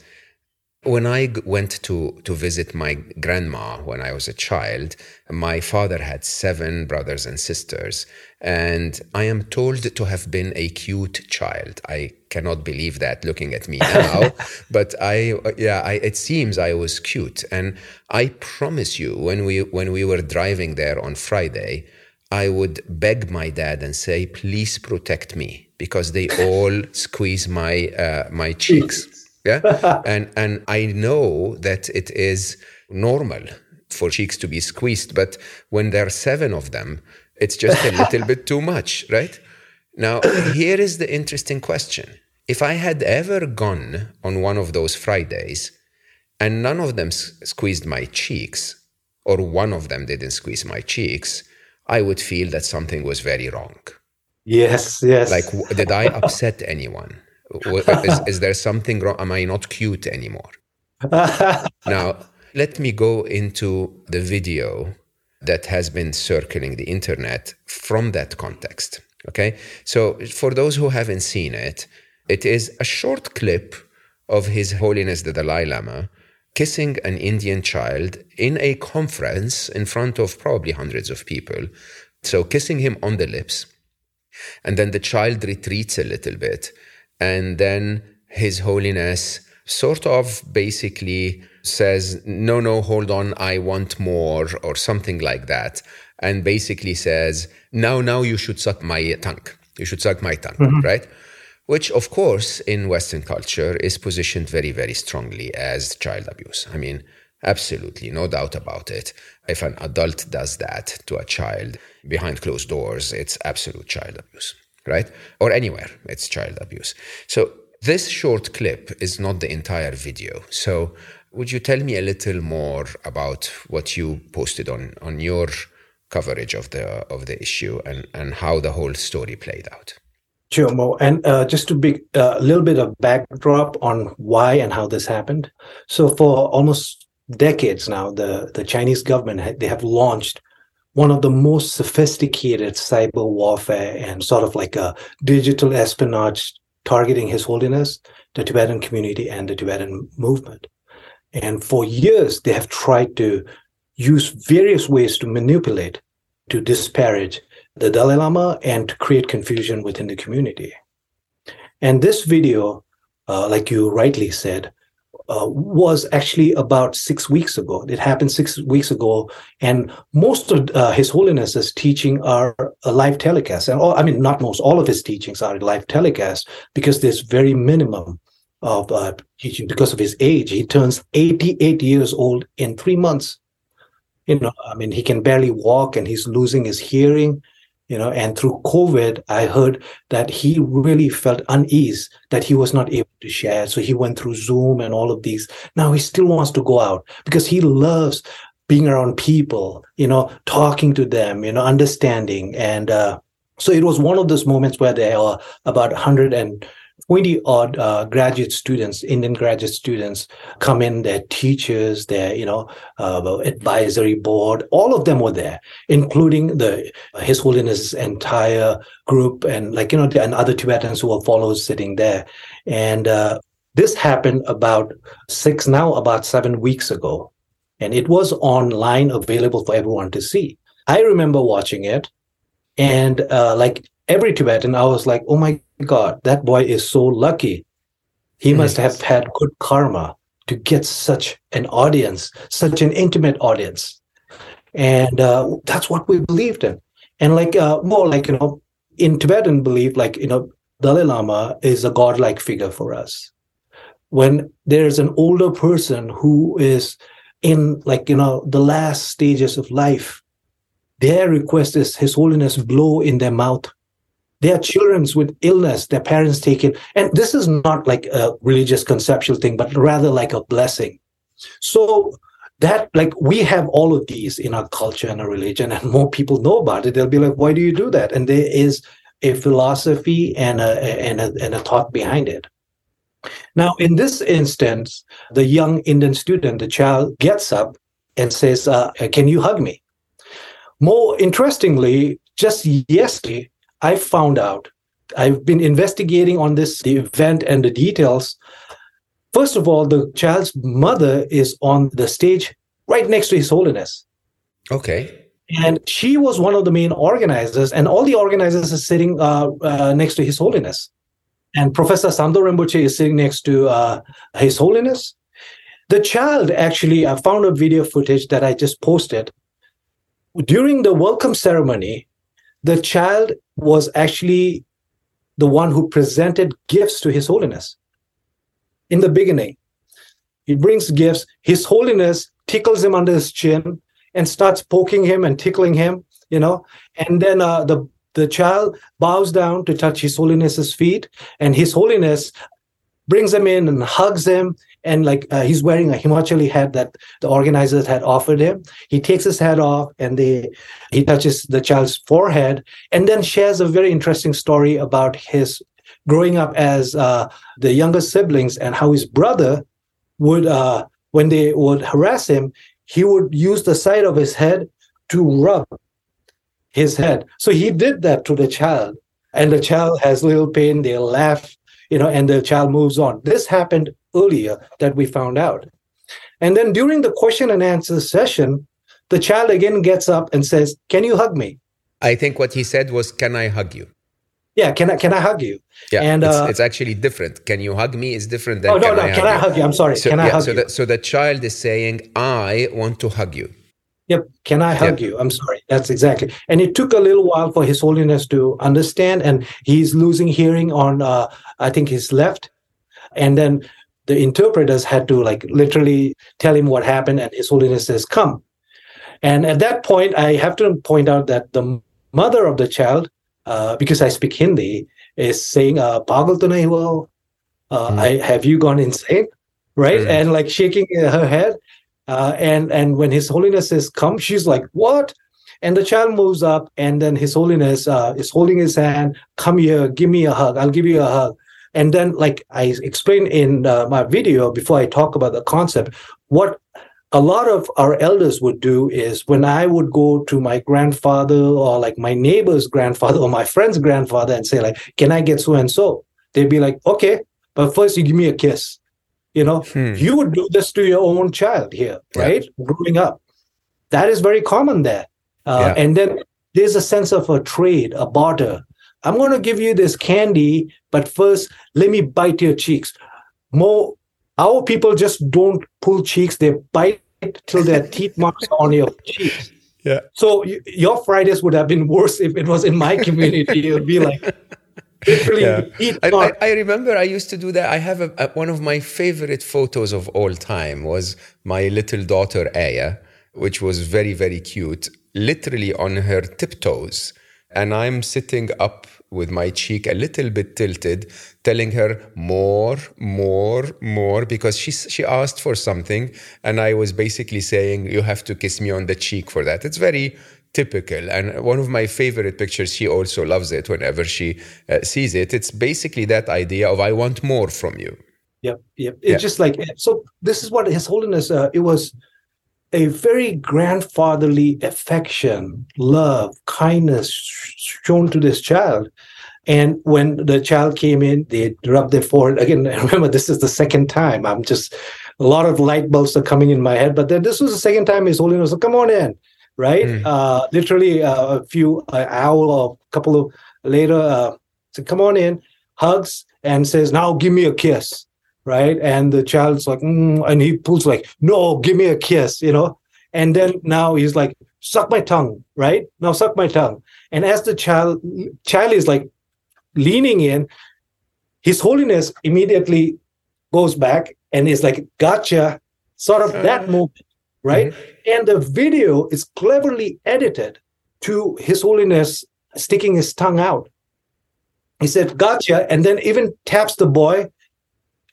when I went to, to visit my grandma when I was a child, my father had seven brothers and sisters, and I am told to have been a cute child. I cannot believe that looking at me <laughs> now, but I, yeah, I, it seems I was cute. And I promise you, when we, when we were driving there on Friday, I would beg my dad and say, please protect me because they all squeeze my, uh, my cheeks. Yeah. <laughs> and and I know that it is normal for cheeks to be squeezed, but when there are seven of them, it's just a little bit too much, right? Now, here is the interesting question. If I had ever gone on one of those Fridays and none of them s- squeezed my cheeks, or one of them didn't squeeze my cheeks, I would feel that something was very wrong. Yes, yes. Like, did I upset anyone? Is, is there something wrong? Am I not cute anymore? <laughs> now, let me go into the video that has been circling the internet from that context. Okay. So, for those who haven't seen it, it is a short clip of His Holiness the Dalai Lama kissing an Indian child in a conference in front of probably hundreds of people. So, kissing him on the lips. And then the child retreats a little bit and then His Holiness sort of basically says, No, no, hold on, I want more, or something like that. And basically says, Now, now you should suck my tongue. You should suck my tongue, mm-hmm. right? Which, of course, in Western culture is positioned very, very strongly as child abuse. I mean, absolutely, no doubt about it. If an adult does that to a child behind closed doors, it's absolute child abuse right? Or anywhere, it's child abuse. So this short clip is not the entire video. So would you tell me a little more about what you posted on on your coverage of the of the issue and and how the whole story played out? Sure, Mo. And uh, just to be uh, a uh, little bit of backdrop on why and how this happened. So for almost decades now, the the Chinese government they have launched one of the most sophisticated cyber warfare and sort of like a digital espionage targeting His Holiness, the Tibetan community, and the Tibetan movement. And for years, they have tried to use various ways to manipulate, to disparage the Dalai Lama and to create confusion within the community. And this video, uh, like you rightly said, uh, was actually about six weeks ago. It happened six weeks ago, and most of uh, His Holiness's teaching are a live telecast. And all, I mean, not most, all of his teachings are live telecast because there's very minimum of uh, teaching because of his age. He turns 88 years old in three months. You know, I mean, he can barely walk, and he's losing his hearing you know and through covid i heard that he really felt unease that he was not able to share. So he went through zoom and all of these. Now he still wants to go out because he loves being around people you know talking to them you know understanding. And uh, so it was one of those moments where there are about 100 and 20 odd uh, graduate students, Indian graduate students, come in, their teachers, their, you know, uh, advisory board, all of them were there, including the His Holiness's entire group and like, you know, and other Tibetans who were followers sitting there. And uh, This happened about six, now about seven weeks ago. And it was online available for everyone to see. I remember watching it. And uh, like every Tibetan, I was like, oh my God, that boy is so lucky. He must have had good karma to get such an audience, such an intimate audience. And uh, that's what we believed in. And like uh, more like, you know, in Tibetan belief, like, you know, Dalai Lama is a godlike figure for us. When there's an older person who is in like, you know, the last stages of life, their request is His Holiness blow in their mouth their children with illness, their parents taken. And this is not like a religious conceptual thing, but rather like a blessing. So that like we have all of these in our culture and our religion, and more people know about it. They'll be like, why do you do that? And there is a philosophy and a and a, and a thought behind it. Now, in this instance, the young Indian student, the child, gets up and says, uh, "Can you hug me?" More interestingly, just yesterday, I found out, I've been investigating on this the event and the details. First of all, the child's mother is on the stage right next to His Holiness. Okay. And she was one of the main organizers, and all the organizers are sitting uh, uh, next to His Holiness. And Professor Samdhong Rinpoche is sitting next to uh, His Holiness. The child actually, I found a video footage that I just posted. During the welcome ceremony, the child was actually the one who presented gifts to His Holiness in the beginning. He brings gifts. His Holiness tickles him under his chin and starts poking him and tickling him, you know. And then uh, the the child bows down to touch His Holiness's feet, and His Holiness brings him in and hugs him and like uh, he's wearing a Himachali hat that the organizers had offered him. He takes his hat off and they, he touches the child's forehead and then shares a very interesting story about his growing up as uh, the younger siblings and how his brother would, uh, when they would harass him, he would use the side of his head to rub his head. So he did that to the child, and the child has little pain. They laugh, you know, and the child moves on. This happened earlier that we found out. And then during the question and answer session, the child again gets up and says, Can you hug me? I think what he said was, Can I hug you? Yeah, can I can I hug you? Yeah, and it's, uh, it's actually different. Can you hug me? Is different than. Oh no, can no, I can I hug you? I'm sorry. So, can I yeah, hug so you? The, so the child is saying, "I want to hug you." Yep. Can I hug you? I'm sorry. That's exactly. And it took a little while for His Holiness to understand, and he's losing hearing on, uh, I think, his left, and then the interpreters had to like literally tell him what happened, and His Holiness says, "Come." And at that point, I have to point out that the mother of the child, uh, because I speak Hindi, is saying, uh, "Pagal to nahi hua? Uh, mm. I have you gone insane?" Right, mm. and like shaking her head. Uh, and and when His Holiness says, "Come," she's like, "What?" And the child moves up, and then His Holiness uh, is holding his hand. Come here, give me a hug. I'll give you a hug. And then, like I explained in uh, my video before I talk about the concept, what a lot of our elders would do is when I would go to my grandfather or like my neighbor's grandfather or my friend's grandfather and say, like, can I get so and so? They'd be like, okay, but first you give me a kiss. You know, hmm. you would do this to your own child here, right? Yeah. Growing up. That is very common there. Uh, yeah. And then there's a sense of a trade, a barter. I'm going to give you this candy, but first let me bite your cheeks. More, our people just don't pull cheeks; they bite till their teeth marks on your cheeks. Yeah. So your Fridays would have been worse if it was in my community. It would be like literally yeah. I, I, I, remember I used to do that. I have a, a, one of my favorite photos of all time was my little daughter Aya, which was very very cute, literally on her tiptoes, and I'm sitting up with my cheek a little bit tilted, telling her more, more, more, because she she asked for something, and I was basically saying, "You have to kiss me on the cheek for that." It's very typical, and one of my favorite pictures. She also loves it whenever she uh, sees it. It's basically that idea of "I want more from you." Yep, yep. It's just like so. This is what His Holiness. Uh, it was a very grandfatherly affection, love, kindness shown to this child. And when the child came in, they rubbed their forehead. Again, <laughs> remember, this is the second time. I'm just, a lot of light bulbs are coming in my head. But then this was the second time His Holiness said, come on in, right? Mm. Uh, literally uh, a few, an hour or a couple of later, uh, said, come on in, hugs, and says, now give me a kiss, right? And the child's like, mm, and he pulls like, no, give me a kiss, you know? And then now he's like, suck my tongue, right? Now suck my tongue. And as the child, child is like leaning in, His Holiness immediately goes back and is like, gotcha, sort of that moment, right? Mm-hmm. And the video is cleverly edited to His Holiness sticking his tongue out. He said, gotcha, and then even taps the boy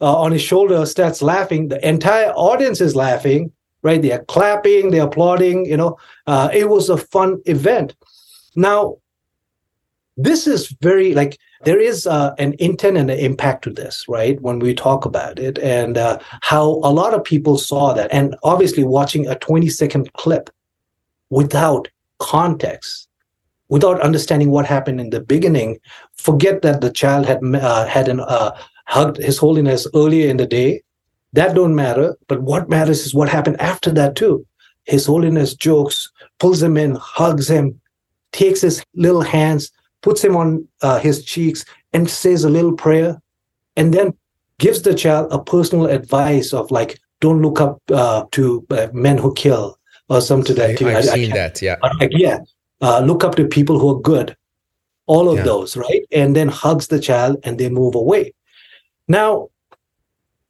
uh, on his shoulder, starts laughing. The entire audience is laughing, right? They are clapping, they're applauding, you know. Uh, it was a fun event. Now, this is very like there is uh, an intent and an impact to this, right? When we talk about it and uh, how a lot of people saw that. And obviously, watching a 20 second clip without context, without understanding what happened in the beginning, forget that the child had uh, had an, uh, hugged His Holiness earlier in the day. That don't matter. But what matters is what happened after that, too. His Holiness jokes, pulls him in, hugs him, takes his little hands, puts him on uh, his cheeks and says a little prayer and then gives the child a personal advice of like don't look up uh, to uh, men who kill or something to that I've I, seen I that yeah like, yeah uh, look up to people who are good all of yeah. those right and then hugs the child and they move away now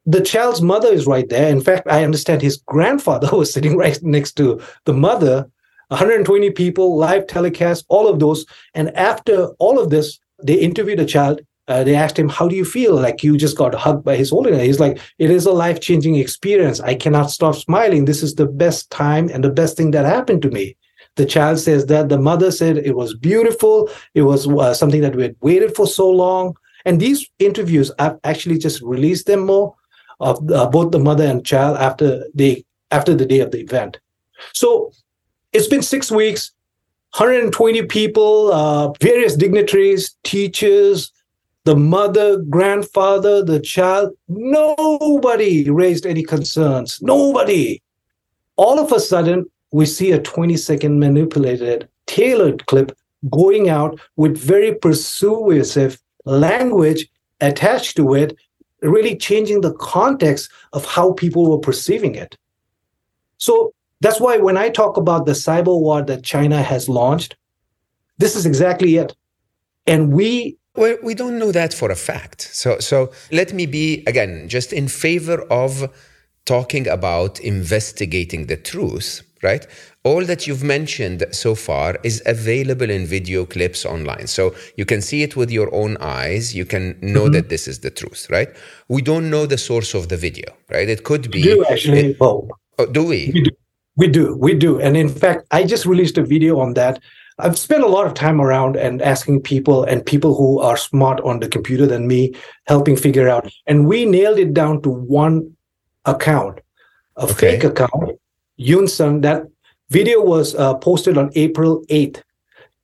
the child's mother is right there in fact i understand his grandfather <laughs> was sitting right next to the mother 120 people, live telecast, all of those. And after all of this, they interviewed a child. Uh, they asked him, How do you feel? Like you just got hugged by his holiness. He's like, It is a life changing experience. I cannot stop smiling. This is the best time and the best thing that happened to me. The child says that. The mother said it was beautiful. It was uh, something that we had waited for so long. And these interviews, I've actually just released them more of uh, both the mother and child after the after the day of the event. So it's been six weeks, 120 people, uh, various dignitaries, teachers, the mother, grandfather, the child. Nobody raised any concerns. Nobody. All of a sudden, we see a 20 second manipulated, tailored clip going out with very persuasive language attached to it, really changing the context of how people were perceiving it. So that's why when I talk about the cyber war that China has launched, this is exactly it. And we well, we don't know that for a fact. So so let me be again just in favor of talking about investigating the truth, right? All that you've mentioned so far is available in video clips online. So you can see it with your own eyes. You can know mm-hmm. that this is the truth, right? We don't know the source of the video, right? It could be. We do actually. It, oh, do we? we do. We do, we do. And in fact, I just released a video on that. I've spent a lot of time around and asking people and people who are smart on the computer than me, helping figure out. And we nailed it down to one account, a okay. fake account, Yunsun. That video was uh, posted on April 8th.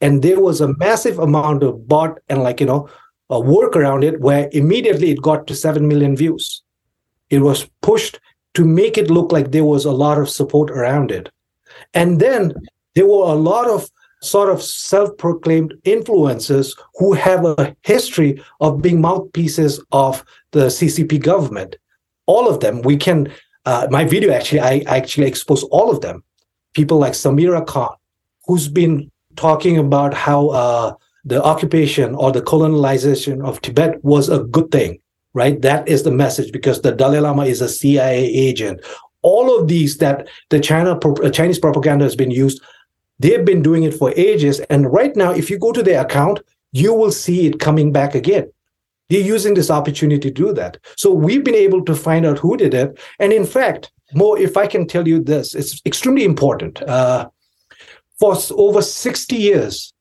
And there was a massive amount of bot and like, you know, a work around it where immediately it got to 7 million views. It was pushed to make it look like there was a lot of support around it. And then there were a lot of sort of self proclaimed influencers who have a history of being mouthpieces of the CCP government. All of them, we can, uh, my video actually, I actually expose all of them. People like Samira Khan, who's been talking about how uh, the occupation or the colonization of Tibet was a good thing right? That is the message because the Dalai Lama is a CIA agent. All of these that the China uh, Chinese propaganda has been used, they've been doing it for ages. And right now, if you go to their account, you will see it coming back again. They're using this opportunity to do that. So we've been able to find out who did it. And in fact, more, if I can tell you this, it's extremely important. Uh, for over 60 years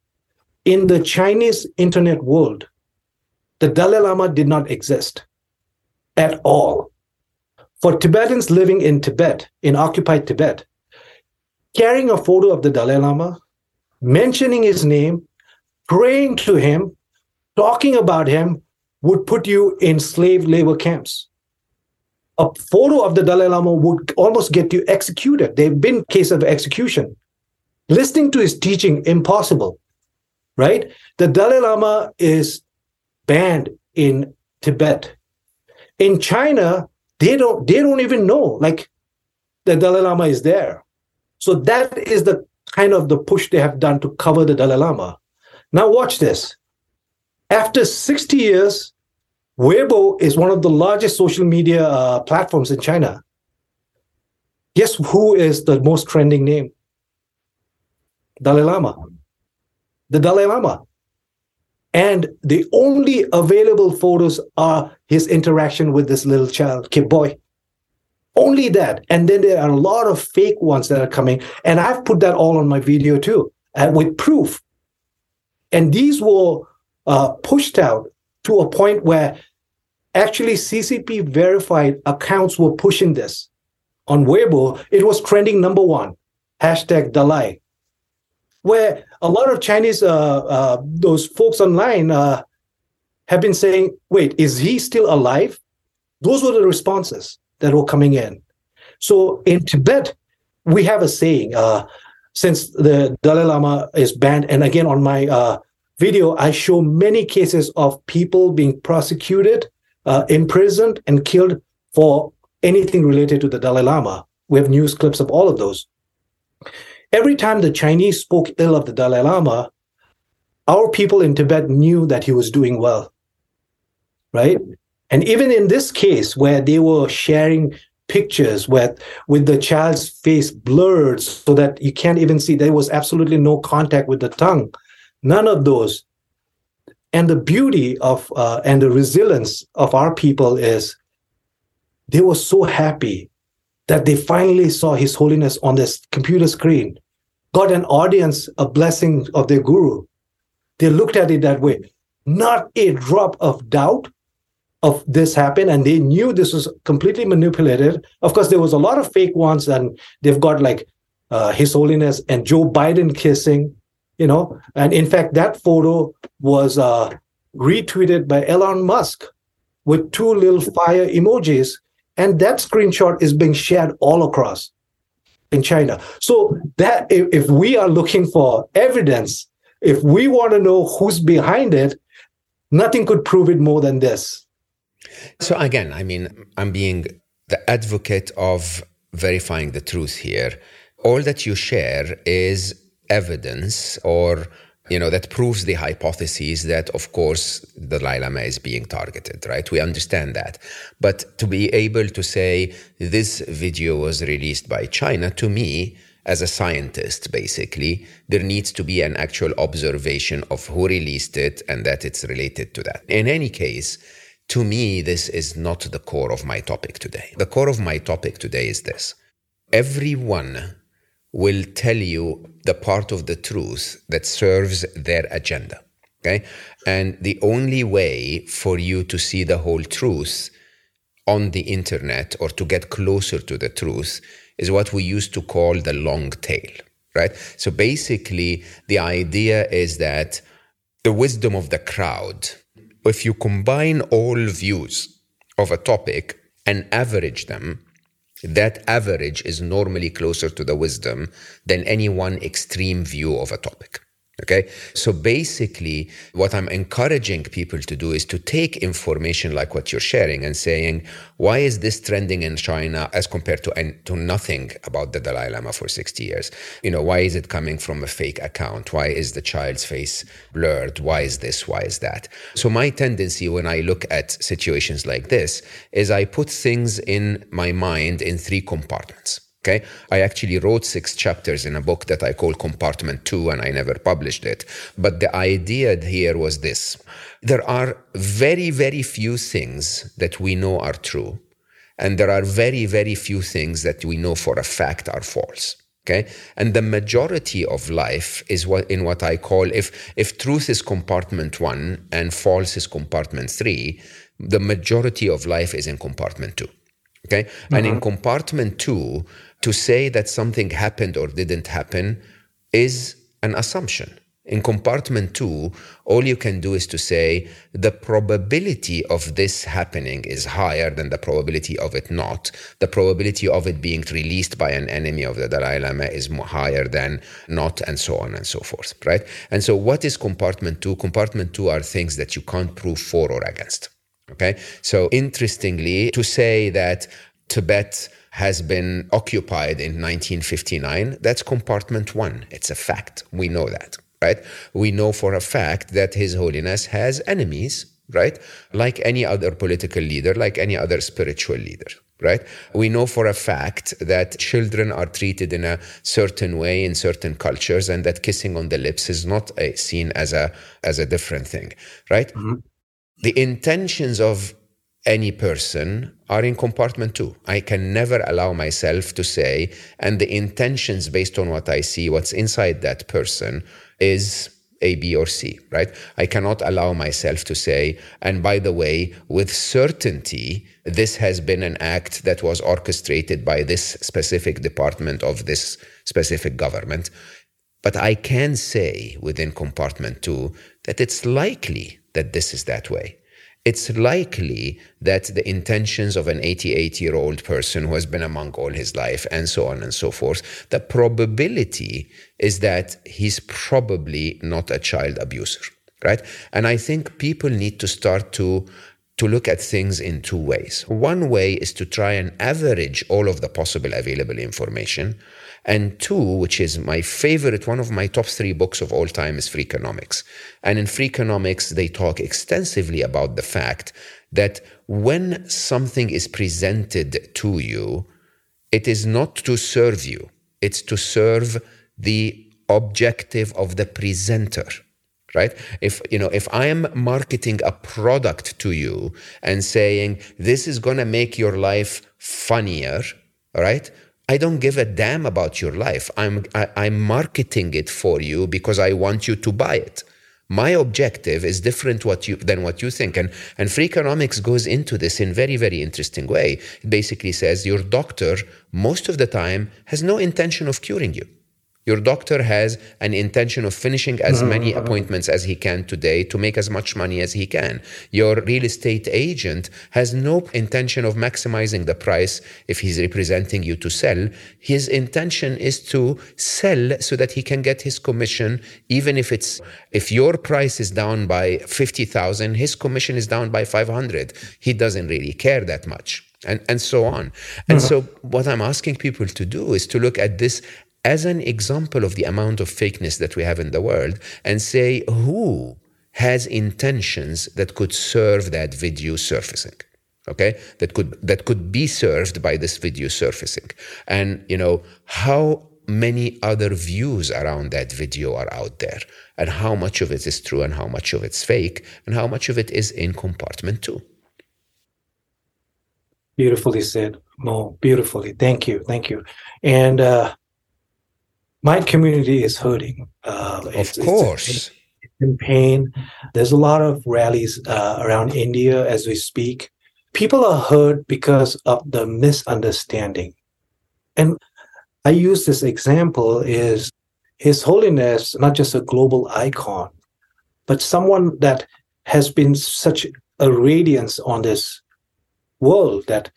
in the Chinese internet world, the Dalai Lama did not exist at all. For Tibetans living in Tibet, in occupied Tibet, carrying a photo of the Dalai Lama, mentioning his name, praying to him, talking about him would put you in slave labor camps. A photo of the Dalai Lama would almost get you executed. There have been cases of execution. Listening to his teaching, impossible, right? The Dalai Lama is banned in Tibet. In China, they don't they don't even know like the Dalai Lama is there. So that is the kind of the push they have done to cover the Dalai Lama. Now watch this. After 60 years, Weibo is one of the largest social media uh, platforms in China. Guess who is the most trending name? Dalai Lama. The Dalai Lama. And the only available photos are his interaction with this little child, kid boy. Only that. And then there are a lot of fake ones that are coming. And I've put that all on my video too, uh, with proof. And these were uh, pushed out to a point where actually CCP verified accounts were pushing this. On Weibo, it was trending number one, hashtag Dalai, where a lot of Chinese, uh, uh, those folks online uh, have been saying, wait, is he still alive? Those were the responses that were coming in. So in Tibet, we have a saying, uh, since the Dalai Lama is banned, and again on my uh, video, I show many cases of people being prosecuted, uh, imprisoned, and killed for anything related to the Dalai Lama. We have news clips of all of those. Every time the Chinese spoke ill of the Dalai Lama, our people in Tibet knew that he was doing well, right? And even in this case, where they were sharing pictures with with the child's face blurred so that you can't even see, there was absolutely no contact with the tongue. None of those. And the beauty of uh, and the resilience of our people is they were so happy that they finally saw His Holiness on this computer screen, got an audience, a blessing of their guru. They looked at it that way. Not a drop of doubt of this happened and they knew this was completely manipulated of course there was a lot of fake ones and they've got like uh, his holiness and joe biden kissing you know? And in fact that photo was uh, retweeted by elon musk with two little fire emojis. And that screenshot is being shared all across in china. So that if, if we are looking for evidence if we want to know who's behind it nothing could prove it more than this. So again, I mean, I'm being the advocate of verifying the truth here. All that you share is evidence or you know that proves the hypothesis that of course the Dalai Lama is being targeted right? We understand that. But to be able to say this video was released by China to me as a scientist basically there needs to be an actual observation of who released it and that it's related to that. In any case to me, this is not the core of my topic today. The core of my topic today is this. Everyone will tell you the part of the truth that serves their agenda. Okay. And the only way for you to see the whole truth on the internet or to get closer to the truth is what we used to call the long tail. Right. So basically, the idea is that the wisdom of the crowd if you combine all views of a topic and average them, that average is normally closer to the wisdom than any one extreme view of a topic. Okay. So basically, what I'm encouraging people to do is to take information like what you're sharing and saying, why is this trending in China as compared to, to nothing about the Dalai Lama for 60 years? You know, why is it coming from a fake account? Why is the child's face blurred? Why is this? Why is that? So my tendency when I look at situations like this is I put things in my mind in three compartments. Okay. I actually wrote six chapters in a book that I call Compartment Two, and I never published it. But the idea here was this there are very, very few things that we know are true, and there are very, very few things that we know for a fact are false. Okay. And the majority of life is what in what I call if if truth is compartment one and false is compartment three, the majority of life is in compartment two. Okay. Uh-huh. And in uh-huh. compartment two, to say that something happened or didn't happen is an assumption. In compartment two, all you can do is to say the probability of this happening is higher than the probability of it not. The probability of it being released by an enemy of the Dalai Lama is higher than not, and so on and so forth, right? And so, what is compartment two? Compartment two are things that you can't prove for or against. Okay. So, interestingly, to say that Tibet has been occupied in 1959, that's compartment one. It's a fact. We know that right? We know for a fact that His Holiness has enemies, right? Like any other political leader, like any other spiritual leader. Right? We know for a fact that children are treated in a certain way in certain cultures, and that kissing on the lips is not a, seen as a as a different thing, right? Mm-hmm. The intentions of any person are in compartment two. I can never allow myself to say, and the intentions based on what I see, what's inside that person, is a, B, or C, right? I cannot allow myself to say, and by the way, with certainty, this has been an act that was orchestrated by this specific department of this specific government. But I can say within compartment two that it's likely that this is that way it's likely that the intentions of an 88 year old person who has been a monk all his life and so on and so forth, the probability is that he's probably not a child abuser, right? And I think people need to start to to look at things in two ways. One way is to try and average all of the possible available information and two, which is my favorite, one of my top three books of all time is Freakonomics. And in Freakonomics, they talk extensively about the fact that when something is presented to you, it is not to serve you, it's to serve the objective of the presenter right? If you know if i am marketing a product to you and saying this is going to make your life funnier right I don't give a damn about your life. I'm I, am i am marketing it for you because I want you to buy it. My objective is different what you, than what you think. And, and Freakonomics goes into this in very, very interesting way. It basically says your doctor, most of the time, has no intention of curing you. Your doctor has an intention of finishing as mm-hmm. many appointments as he can today to make as much money as he can. Your real estate agent has no intention of maximizing the price if he's representing you to sell. His intention is to sell so that he can get his commission, even if it's if your price is down by 50,000, his commission is down by 500. He doesn't really care that much and, and so on. And mm-hmm. so, what I'm asking people to do is to look at this as an example of the amount of fakeness that we have in the world and say who has intentions that could serve that video surfacing okay? That could that could be served by this video surfacing. And you know how many other views around that video are out there and how much of it is true and how much of it's fake and how much of it is in compartment two beautifully said mo. Beautifully. Thank you. Thank you. And uh my community is hurting. Uh, of course. It's, it's in pain. There's a lot of rallies uh, around India as we speak. People are hurt because of the misunderstanding. And I use this example is His Holiness, not just a global icon, but someone that has been such a radiance on this world that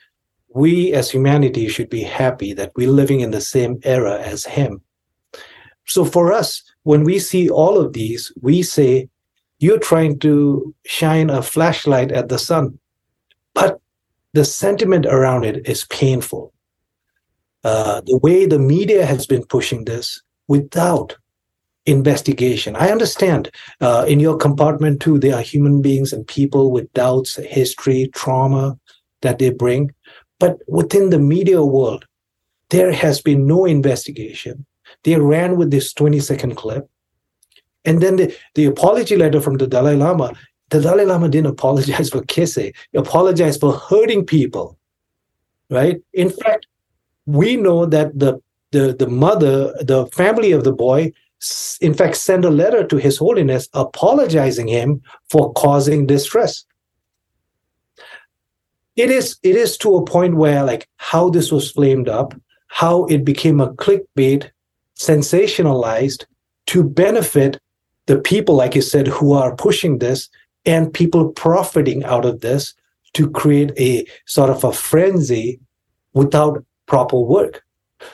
we as humanity should be happy that we're living in the same era as him. So for us, when we see all of these, we say, you're trying to shine a flashlight at the sun. But the sentiment around it is painful. Uh, the way the media has been pushing this without investigation. I understand uh, in your compartment too, there are human beings and people with doubts, history, trauma that they bring. But within the media world, there has been no investigation. They ran with this 20 second clip. And then the, the apology letter from the Dalai Lama, the Dalai Lama didn't apologize for kissing, he apologized for hurting people. Right? In fact, we know that the the, the mother, the family of the boy, in fact, sent a letter to His Holiness apologizing him for causing distress. It is it is to a point where like how this was flamed up, how it became a clickbait sensationalized to benefit the people, like you said, who are pushing this and people profiting out of this to create a sort of a frenzy without proper work.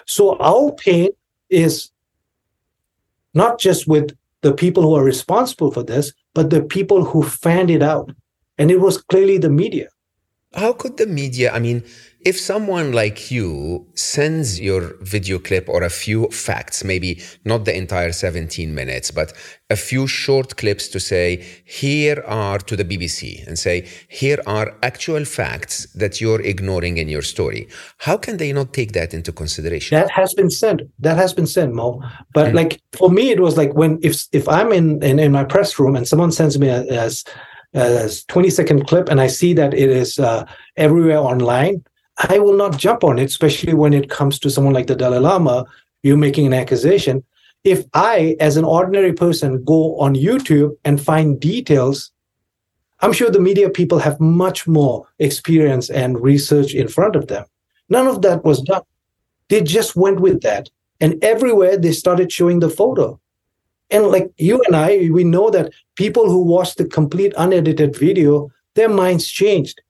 So our pain is not just with the people who are responsible for this, but the people who fanned it out. And it was clearly the media. How could the media, I mean, if someone like you sends your video clip or a few facts, maybe not the entire 17 minutes, but a few short clips to say, here are to the BBC and say, here are actual facts that you're ignoring in your story. How can they not take that into consideration? That has been sent. That has been sent, Mo. But mm-hmm. like for me, it was like when if if I'm in, in, in my press room and someone sends me a, as a 20 second clip and I see that it is uh, everywhere online, I will not jump on it, especially when it comes to someone like the Dalai Lama, You're making an accusation. If I, as an ordinary person, go on YouTube and find details, I'm sure the media people have much more experience and research in front of them. None of that was done. They just went with that. And everywhere they started showing the photo. And like you and I, we know that people who watch the complete unedited video, their minds changed.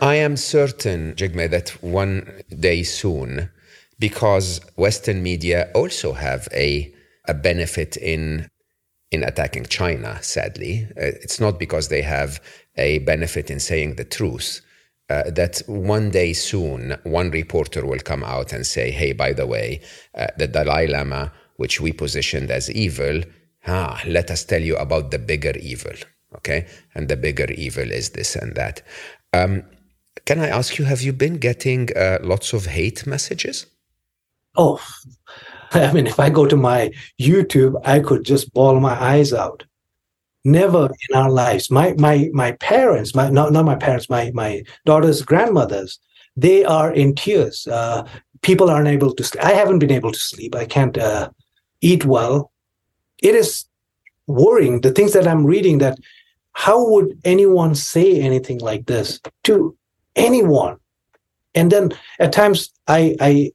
I am certain, Jigme, that one day soon, because Western media also have a, a benefit in in attacking China, sadly. Uh, it's not because they have a benefit in saying the truth. Uh, that one day soon, one reporter will come out and say, hey, by the way, uh, the Dalai Lama, which we positioned as evil, ah, let us tell you about the bigger evil. Okay. And the bigger evil is this and that. Um, can I ask you, have you been getting uh, lots of hate messages? Oh, <laughs> I mean, if I go to my YouTube, I could just bawl my eyes out. Never in our lives. My my my parents, my not not my parents, my my daughter's grandmothers, they are in tears. Uh, people aren't able to. Sleep. I haven't been able to sleep. I can't uh, eat well. It is worrying. The things that I'm reading. That how would anyone say anything like this to anyone. And then at times I, I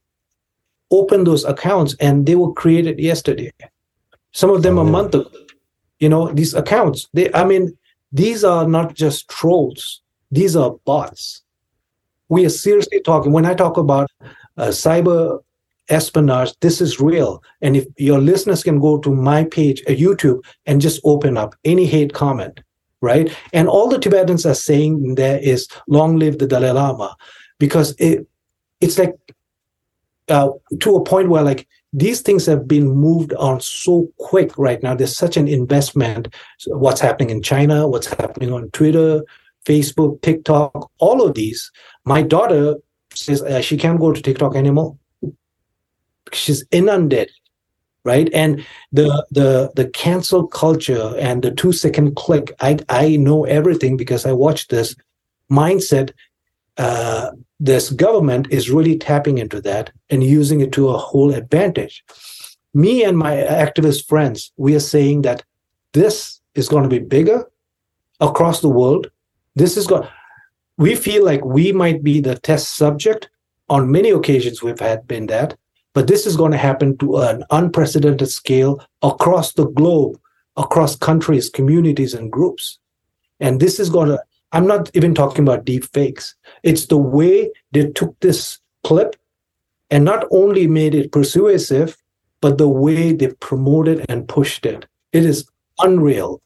open those accounts and they were created yesterday. Some of them oh. a month ago. You know, these accounts, they I mean, these are not just trolls, these are bots. We are seriously talking. When I talk about uh, cyber espionage, this is real. And if your listeners can go to my page at YouTube and just open up any hate comment, right? And all the Tibetans are saying there is long live the Dalai Lama, because it it's like uh, to a point where like these things have been moved on so quick right now. There's such an investment. What's happening in China? What's happening on Twitter, Facebook, TikTok? All of these. My daughter says uh, she can't go to TikTok anymore. She's inundated right? And the the the cancel culture and the two second click i i know everything because i watched this mindset uh, this government is really tapping into that and using it to a whole advantage. Me and my activist friends we are saying that this is going to be bigger across the world. This is going we feel like we might be the test subject. On many occasions we've had been that but this is going to happen to an unprecedented scale across the globe, across countries, communities, and groups. And this is going to, I'm not even talking about deep fakes. It's the way they took this clip and not only made it persuasive, but the way they promoted and pushed it. It is unreal.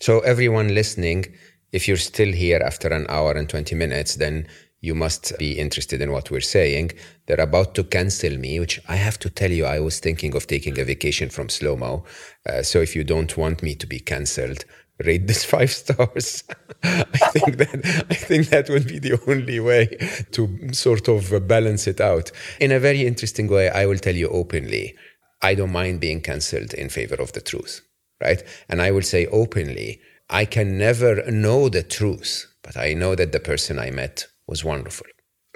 So, everyone listening, if you're still here after an hour and 20 minutes, then you must be interested in what we're saying. They're about to cancel me, which I have to tell you, I was thinking of taking a vacation from Slo Mo. Uh, so if you don't want me to be cancelled, rate this <laughs> five stars. <laughs> I think that I think that would be the only way to sort of balance it out. In a very interesting way, I will tell you openly, I don't mind being cancelled in favor of the truth, right? And I will say openly, I can never know the truth, but I know that the person I met was wonderful.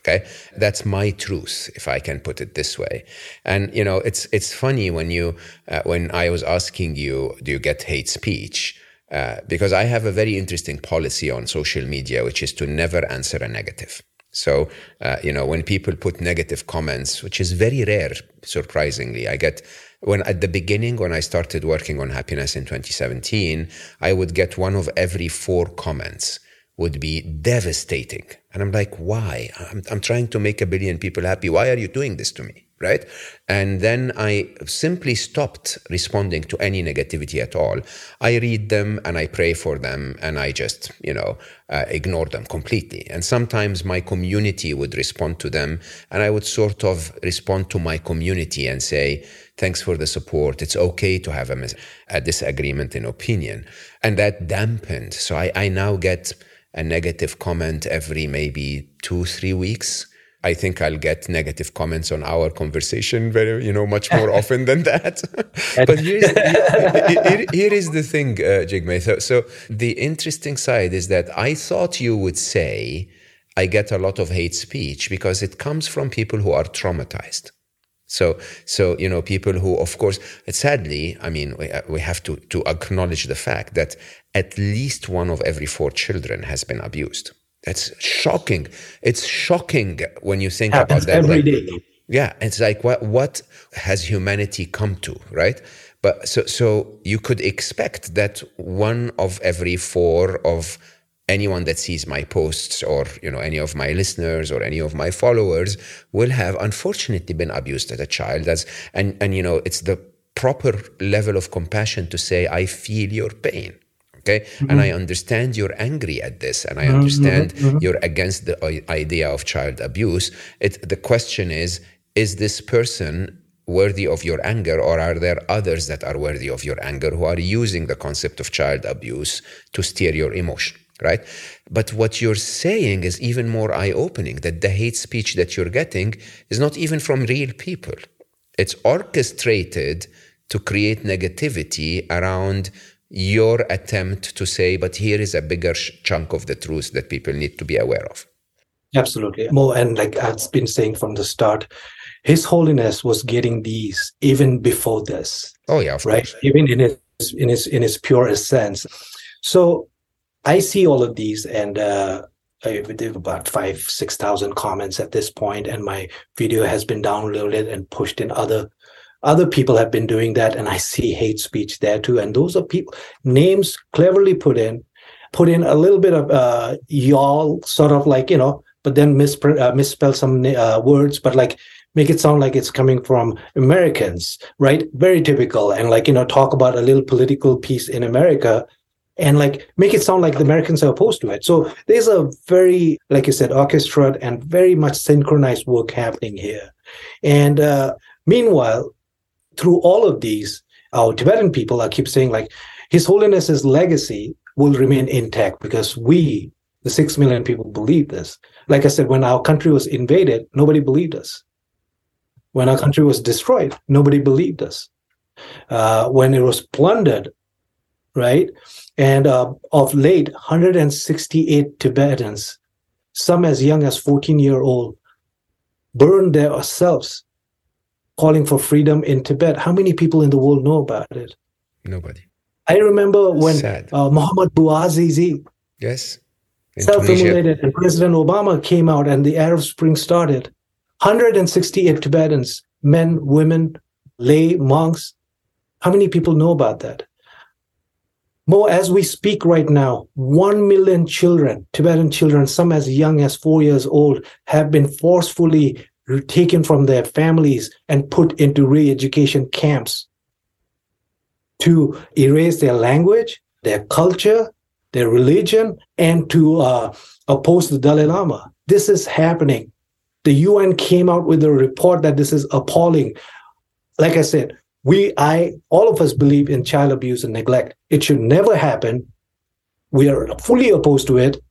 Okay, that's my truth, if I can put it this way. And you know, it's it's funny when you uh, when I was asking you, do you get hate speech? Uh, because I have a very interesting policy on social media, which is to never answer a negative. So, uh, you know, when people put negative comments, which is very rare, surprisingly, I get when at the beginning, when I started working on happiness in 2017, I would get one of every four comments would be devastating. And I'm like, why? I'm, I'm trying to make a billion people happy. Why are you doing this to me? right? And then I simply stopped responding to any negativity at all. I read them and I pray for them and I just, you know, uh, ignore them completely. And sometimes my community would respond to them and I would sort of respond to my community and say, thanks for the support. It's okay to have a, mis- a disagreement in opinion. And that dampened. So I, I now get a negative comment every maybe two, three weeks I think I'll get negative comments on our conversation very, you know, much more <laughs> often than that. <laughs> but here's, here, here is the thing, uh, Jigme. So, so the interesting side is that I thought you would say, I get a lot of hate speech because it comes from people who are traumatized. So, so you know, people who, of course, sadly, I mean, we, uh, we have to to acknowledge the fact that at least one of every four children has been abused. That's shocking. It's shocking when you think Happens about that. every like, day. Yeah, it's like what what has humanity come to, right? But so so you could expect that one of every four of anyone that sees my posts or you know any of my listeners or any of my followers will have unfortunately been abused as a child as and and you know it's the proper level of compassion to say i feel your pain Okay. Mm-hmm. And I understand you're angry at this and I mm-hmm. understand mm-hmm. you're against the idea of child abuse. It, the question is, is this person worthy of your anger or are there others that are worthy of your anger who are using the concept of child abuse to steer your emotion? Right. But what you're saying is even more eye opening that the hate speech that you're getting is not even from real people. It's orchestrated to create negativity around your attempt to say, but here is a bigger sh- chunk of the truth that people need to be aware of. Absolutely. More and like I've been saying from the start, His Holiness was getting these even before this. Oh yeah, right. Course. Even in his in his in his purest sense. So I see all of these, and uh, I have about five six thousand comments at this point, and my video has been downloaded and pushed in other other people have been doing that and i see hate speech there too. And those are people names cleverly put in put in a little bit of uh, y'all sort of like you know but then uh, misspell some uh, words but like make it sound like it's coming from americans right? Very typical and like you know talk about a little political piece in america and like make it sound like the Americans are opposed to it. So there's a very, like you said, orchestrated and very much synchronized work happening here. And uh, meanwhile, through all of these, our Tibetan people are keep saying like His Holiness's legacy will remain intact because we, the six million people, believe this. Like I said, when our country was invaded, nobody believed us. When our country was destroyed, nobody believed us. Uh, when it was plundered, right? And uh, of late, 168 Tibetans, some as young as 14 year old, burned themselves calling for freedom in Tibet. How many people in the world know about it? Nobody. I remember when uh, Muhammad Bouazizi yes, self-immolated and President Obama came out and the Arab Spring started. 168 Tibetans, men, women, lay, monks. How many people know about that? More as we speak right now, 1 million children, Tibetan children, some as young as four years old, have been forcefully taken from their families and put into re-education camps to erase their language, their culture, their religion, and to uh, oppose the Dalai Lama. This is happening. The UN came out with a report that this is appalling. Like I said, we, I, all of us believe in child abuse and neglect. It should never happen. We are fully opposed to it.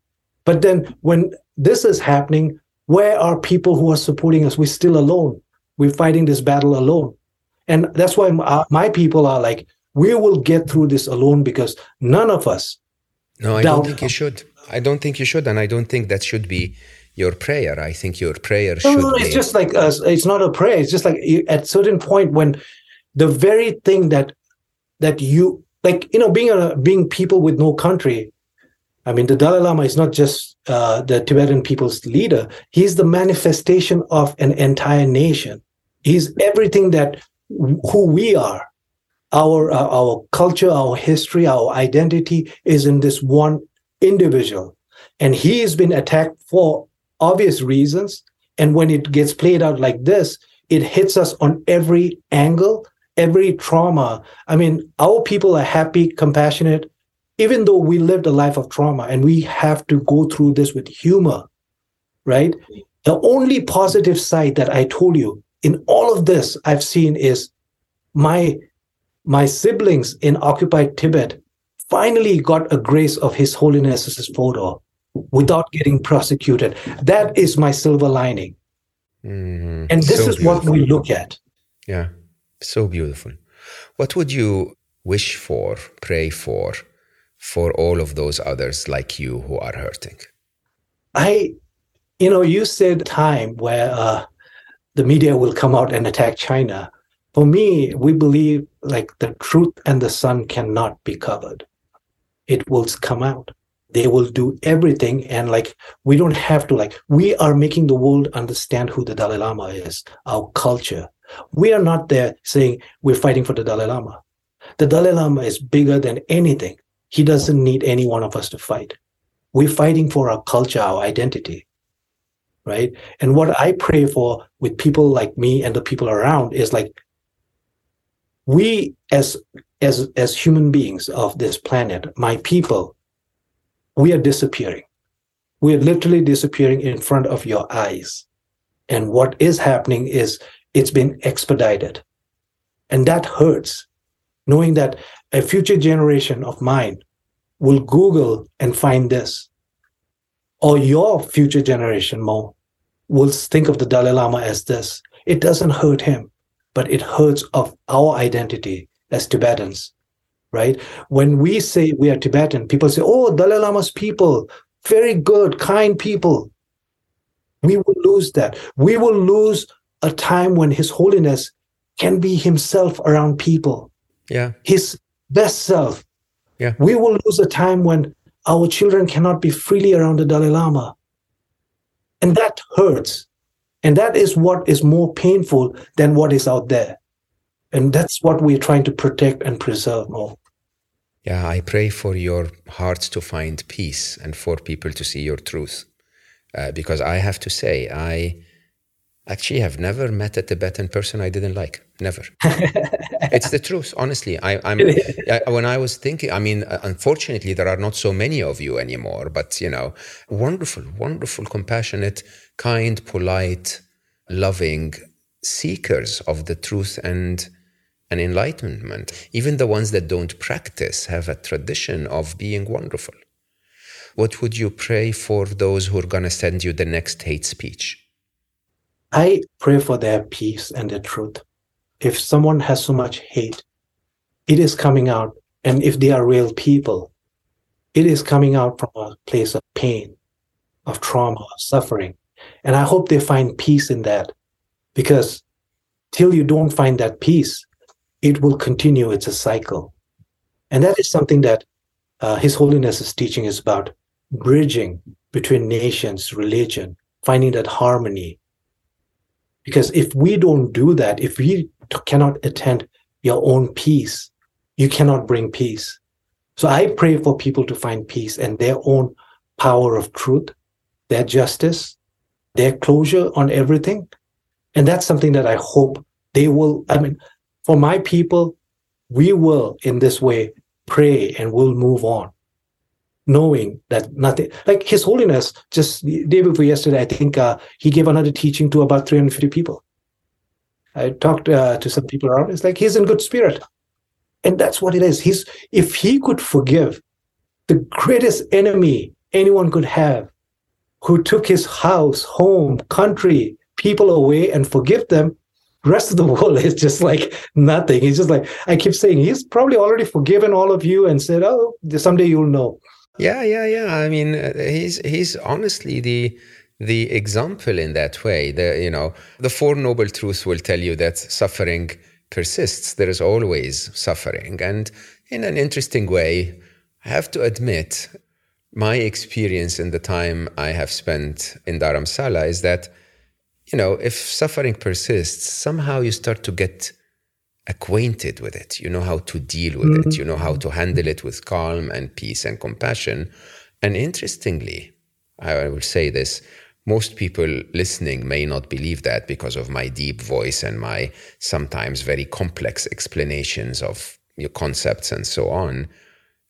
But then when this is happening, where are people who are supporting us? We're still alone. We're fighting this battle alone. And that's why my, my people are like, we will get through this alone because none of us. No, I don't think you should. I don't think you should. And I don't think that should be your prayer. I think your prayer should no, no, it's just like, uh, it's not a prayer. It's just like at certain point when the very thing that, that you, like, you know, being a, being people with no country, I mean, the Dalai Lama is not just uh, the Tibetan people's leader, he's the manifestation of an entire nation. He's everything that who we are. Our, uh, our culture, our history, our identity is in this one individual. And he has been attacked for obvious reasons. And when it gets played out like this, it hits us on every angle, every trauma. I mean, our people are happy, compassionate, even though we lived a life of trauma and we have to go through this with humor, right? The only positive side that I told you in all of this I've seen is my my siblings in occupied Tibet finally got a grace of His Holiness's photo without getting prosecuted. That is my silver lining. Mm-hmm. And this so is beautiful. what we look at. Yeah, so beautiful. What would you wish for, pray for, for all of those others like you who are hurting? I, you know, you said time where uh, the media will come out and attack China. For me, we believe like the truth and the sun cannot be covered. It will come out. They will do everything. And like, we don't have to, like, we are making the world understand who the Dalai Lama is, our culture. We are not there saying we're fighting for the Dalai Lama. The Dalai Lama is bigger than anything. He doesn't need any one of us to fight. We're fighting for our culture, our identity. Right. And what I pray for with people like me and the people around is like we as as as human beings of this planet, my people, we are disappearing. We are literally disappearing in front of your eyes. And what is happening is it's been expedited. And that hurts, knowing that a future generation of mine will Google and find this. Or your future generation, Mo, will think of the Dalai Lama as this. It doesn't hurt him, but it hurts of our identity as Tibetans, right? When we say we are Tibetan, people say, oh, Dalai Lama's people, very good, kind people. We will lose that. We will lose a time when His Holiness can be himself around people. Yeah. His best self, yeah. We will lose a time when our children cannot be freely around the Dalai Lama. And that hurts. And that is what is more painful than what is out there. And that's what we're trying to protect and preserve more. Yeah, I pray for your hearts to find peace and for people to see your truth. Uh, because I have to say, I actually I have never met a Tibetan person I didn't like. Never. <laughs> it's the truth, honestly. I, am when I was thinking. I mean, uh, unfortunately, there are not so many of you anymore. But you know, wonderful, wonderful, compassionate, kind, polite, loving seekers of the truth and and enlightenment. Even the ones that don't practice have a tradition of being wonderful. What would you pray for those who are going to send you the next hate speech? I pray for their peace and their truth. If someone has so much hate, it is coming out. And if they are real people, it is coming out from a place of pain, of trauma, of suffering. And I hope they find peace in that because till you don't find that peace, it will continue. It's a cycle. And that is something that uh, His Holiness is teaching is about bridging between nations, religion, finding that harmony, because if we don't do that, if we cannot attend your own peace, you cannot bring peace. So I pray for people to find peace and their own power of truth, their justice, their closure on everything. And that's something that I hope they will. I mean, for my people, we will in this way pray and we'll move on knowing that nothing like his holiness just the day before yesterday i think uh, he gave another teaching to about 350 people. I talked uh, to some people around. It's like he's in good spirit. And that's what it is. He's if he could forgive the greatest enemy anyone could have who took his house home country people away and forgive them rest of the <laughs> world is just like nothing. He's just like i keep saying he's probably already forgiven all of you and said oh someday you'll know yeah, yeah, yeah. I mean, uh, he's he's honestly the the example in that way. The you know the four noble truths will tell you that suffering persists. There is always suffering, and in an interesting way, I have to admit, my experience in the time I have spent in Dharamsala is that, you know, if suffering persists, somehow you start to get acquainted with it. You know how to deal with mm-hmm. it. You know how to handle it with calm and peace and compassion. And interestingly, I will say this most people listening may not believe that because of my deep voice and my sometimes very complex explanations of your concepts and so on.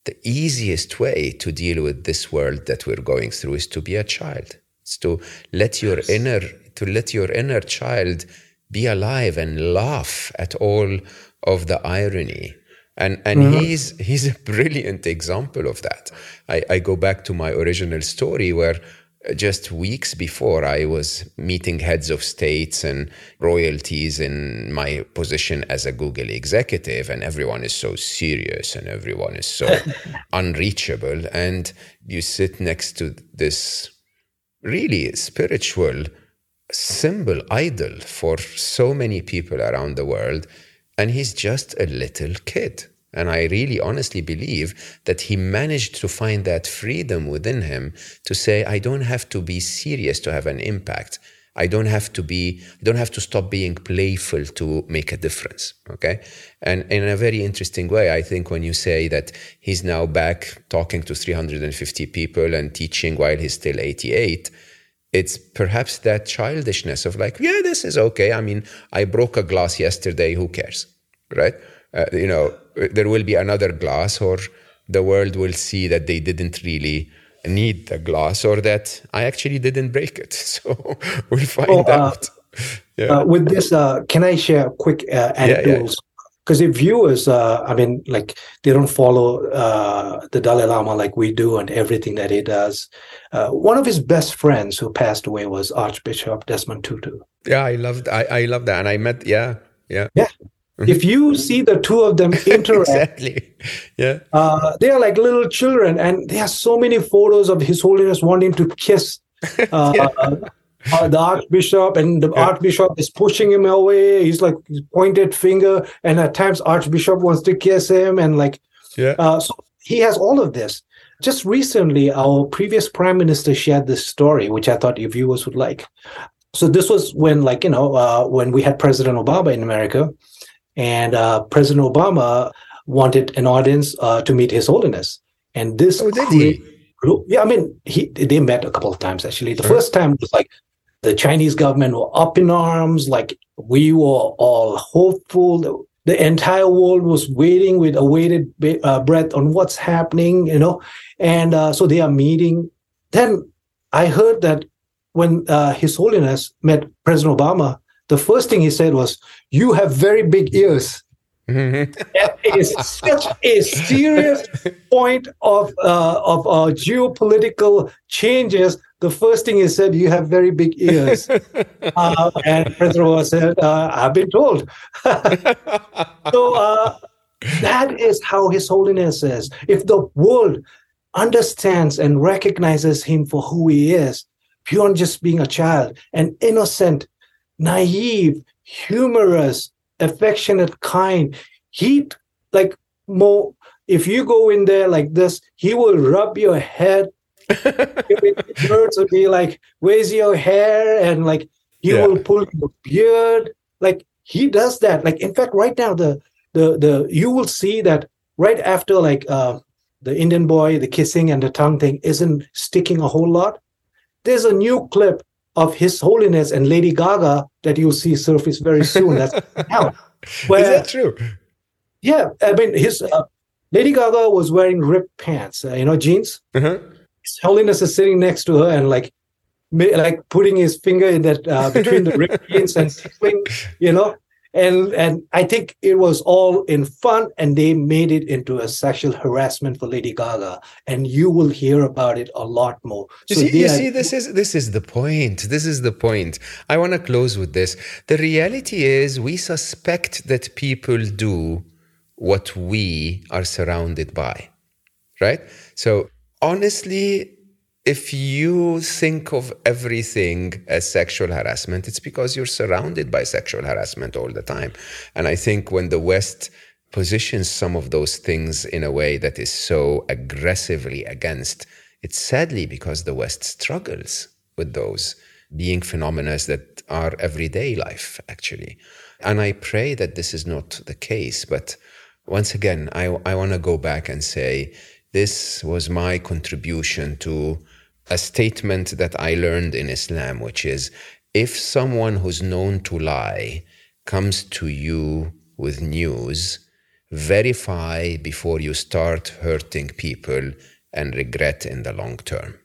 The easiest way to deal with this world that we're going through is to be a child. It's to let your inner to let your inner child be alive and laugh at all of the irony. And and mm-hmm. he's he's a brilliant example of that. I, I go back to my original story where just weeks before I was meeting heads of states and royalties in my position as a Google executive, and everyone is so serious and everyone is so <laughs> unreachable. And you sit next to this really spiritual symbol, idol for so many people around the world, and he's just a little kid. And I really honestly believe that he managed to find that freedom within him to say, I don't have to be serious to have an impact. I don't have to be, I don't have to stop being playful to make a difference. Okay. And in a very interesting way, I think when you say that he's now back talking to 350 people and teaching while he's still 88, it's perhaps that childishness of like, yeah, this is okay. I mean, I broke a glass yesterday. Who cares? Right uh, you know, there will be another glass, or the world will see that they didn't really need the glass, or that I actually didn't break it. <laughs> So we'll find oh, uh, out. <laughs> Yeah. Uh, with this, uh, can I share a quick uh, anecdotes? Because yeah, yeah. if viewers, uh, I mean, like they don't follow uh, the Dalai Lama like we do and everything that he does. Uh, one of his best friends who passed away was Archbishop Desmond Tutu. Yeah, I loved, I, I love that, and I met, yeah, yeah, yeah if you see the two of them <laughs> interact, exactly, yeah, uh, they are like little children, and there are so many photos of His Holiness wanting to kiss <laughs> uh, yeah. Uh, the Archbishop, and the yeah. Archbishop is pushing him away. He's like pointed finger, and at times Archbishop wants to kiss him, and like, yeah. Uh, so he has all of this. Just recently, our previous prime minister shared this story, which I thought your viewers would like. So this was when, like, you know, uh, when we had President Obama in America and uh, President Obama wanted an audience uh, to meet His Holiness. And this, oh, did he? Yeah, I mean, he they met a couple of times actually. The first time was like the Chinese government were up in arms, like we were all hopeful. The entire world was waiting with awaited uh, breath on what's happening, you know. And uh, so they are meeting. Then I heard that when uh, His Holiness met President Obama, the first thing he said was, You have very big ears. Mm-hmm. that is such a serious point of uh, of uh, geopolitical changes. The first thing he said, "You have very big ears," <laughs> uh, and President said, uh, "I've been told." <laughs> so uh, that is how His Holiness is. If the world understands and recognizes him for who he is, beyond just being a child, an innocent naive, humorous, affectionate, kind. He like more. If you go in there like this, he will rub your head. <laughs> it hurts to be like, "Where's your hair?" and like he yeah. will pull your beard. Like he does that. Like in fact, right now the the the you will see that right after like uh the Indian boy, the kissing and the tongue thing isn't sticking a whole lot. There's a new clip of His Holiness and Lady Gaga that you'll see surface very soon. That's <laughs> now. Where, Is that true? Yeah, I mean, his uh, Lady Gaga was wearing ripped pants, uh, you know, jeans. Uh-huh. His Holiness is sitting next to her and like, like putting his finger in that uh, between the ripped <laughs> jeans and you know, and and I think it was all in fun, and they made it into a sexual harassment for Lady Gaga, and you will hear about it a lot more. You so see, you are, see, this is this is the point. This is the point. I want to close with this. The reality is, we suspect that people do what we are surrounded by, right? So honestly, if you think of everything as sexual harassment, it's because you're surrounded by sexual harassment all the time. And I think when the West positions some of those things in a way that is so aggressively against, It's sadly because the West struggles with those being phenomena that are everyday life, actually. And I pray that this is not the case. But once again, I, I want to go back and say this was my contribution to a statement that I learned in Islam, which is if someone who's known to lie comes to you with news, verify before you start hurting people and regret in the long term.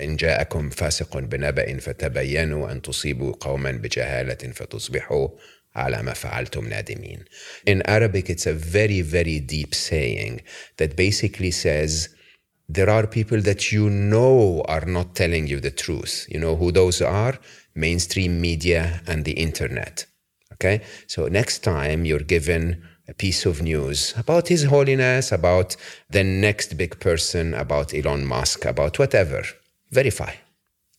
إن جاءكم فاسق بنبأ فتبينوا أن تصيبوا قوما بجهالة فتصبحوا على ما فعلتم نادمين. In Arabic, it's a very, very deep saying that basically says, there are people that you know are not telling you the truth. You know who those are? Mainstream media and the internet. Okay? So next time you're given a piece of news about His Holiness, about the next big person, about Elon Musk, about whatever, verify.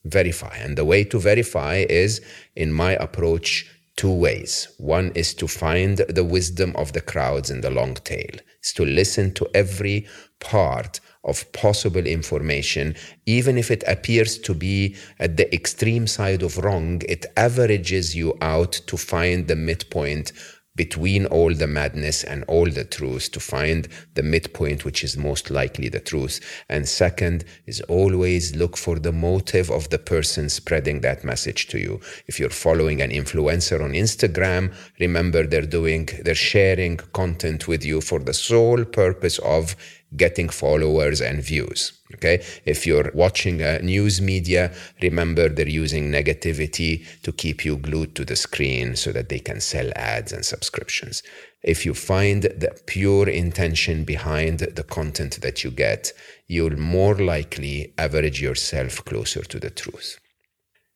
Verify. And the way to verify is, in my approach, two ways. One is to find the wisdom of the crowds in the long tail, is to listen to every part of possible information, even if it appears to be at the extreme side of wrong, it averages you out to find the midpoint between all the madness and all the truth to find the midpoint, which is most likely the truth. And second is always look for the motive of the person spreading that message to you. If you're following an influencer on Instagram, remember they're doing, they're sharing content with you for the sole purpose of getting followers and views. Okay. If you're watching a news media, remember they're using negativity to keep you glued to the screen so that they can sell ads and subscriptions. If you find the pure intention behind the content that you get, you'll more likely average yourself closer to the truth.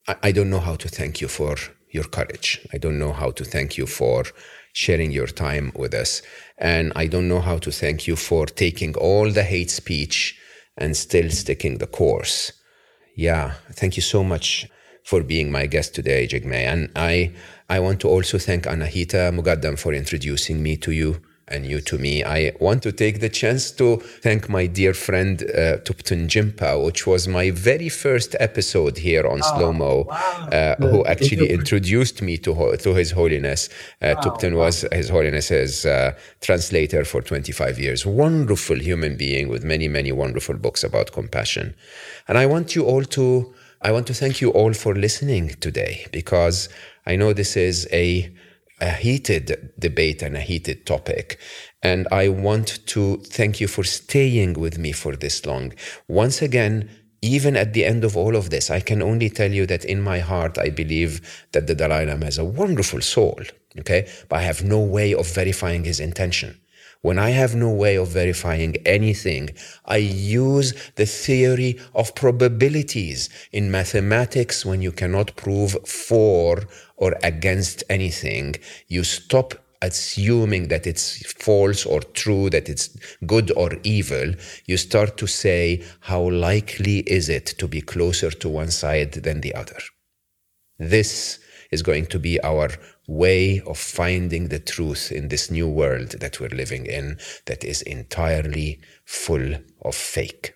I, I don't know how to thank you for your courage. I don't know how to thank you for sharing your time with us. And I don't know how to thank you for taking all the hate speech and still sticking the course. Yeah, thank you so much for being my guest today, Jigme. And I, I want to also thank Anahita Mugaddam for introducing me to you and you to me. I want to take the chance to thank my dear friend uh, Thupten Jinpa, which was my very first episode here on oh, Slo Mo, wow. uh, who actually introduced me to, to His Holiness. Uh, wow, Thupten wow. was His Holiness's uh, translator for 25 years. Wonderful human being with many, many wonderful books about compassion. And I want you all to, I want to thank you all for listening today because I know this is a a heated debate and a heated topic. And I want to thank you for staying with me for this long. Once again, even at the end of all of this, I can only tell you that in my heart, I believe that the Dalai Lama has a wonderful soul. Okay. But I have no way of verifying his intention. When I have no way of verifying anything, I use the theory of probabilities. In mathematics, when you cannot prove for or against anything, you stop assuming that it's false or true, that it's good or evil, you start to say, how likely is it to be closer to one side than the other? This is going to be our way of finding the truth in this new world that we're living in that is entirely full of fake.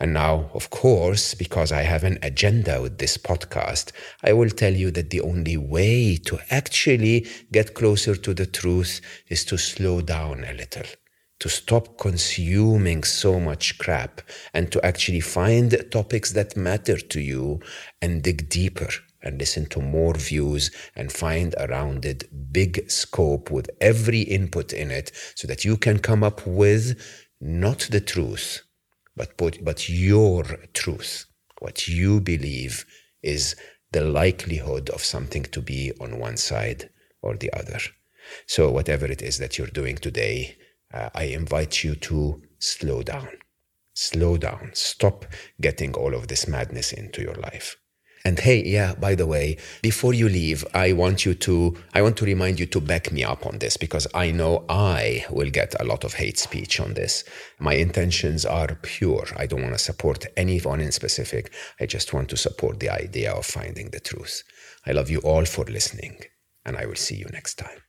And now, of course, because I have an agenda with this podcast, I will tell you that the only way to actually get closer to the truth is to slow down a little, to stop consuming so much crap, and to actually find topics that matter to you and dig deeper and listen to more views and find a rounded big scope with every input in it so that you can come up with not the truth, but, put, but your truth, what you believe is the likelihood of something to be on one side or the other. So, whatever it is that you're doing today, uh, I invite you to slow down. Slow down. Stop getting all of this madness into your life. And hey, yeah, by the way, before you leave, I want you to, I want to remind you to back me up on this because I know I will get a lot of hate speech on this. My intentions are pure. I don't want to support anyone in specific. I just want to support the idea of finding the truth. I love you all for listening and I will see you next time.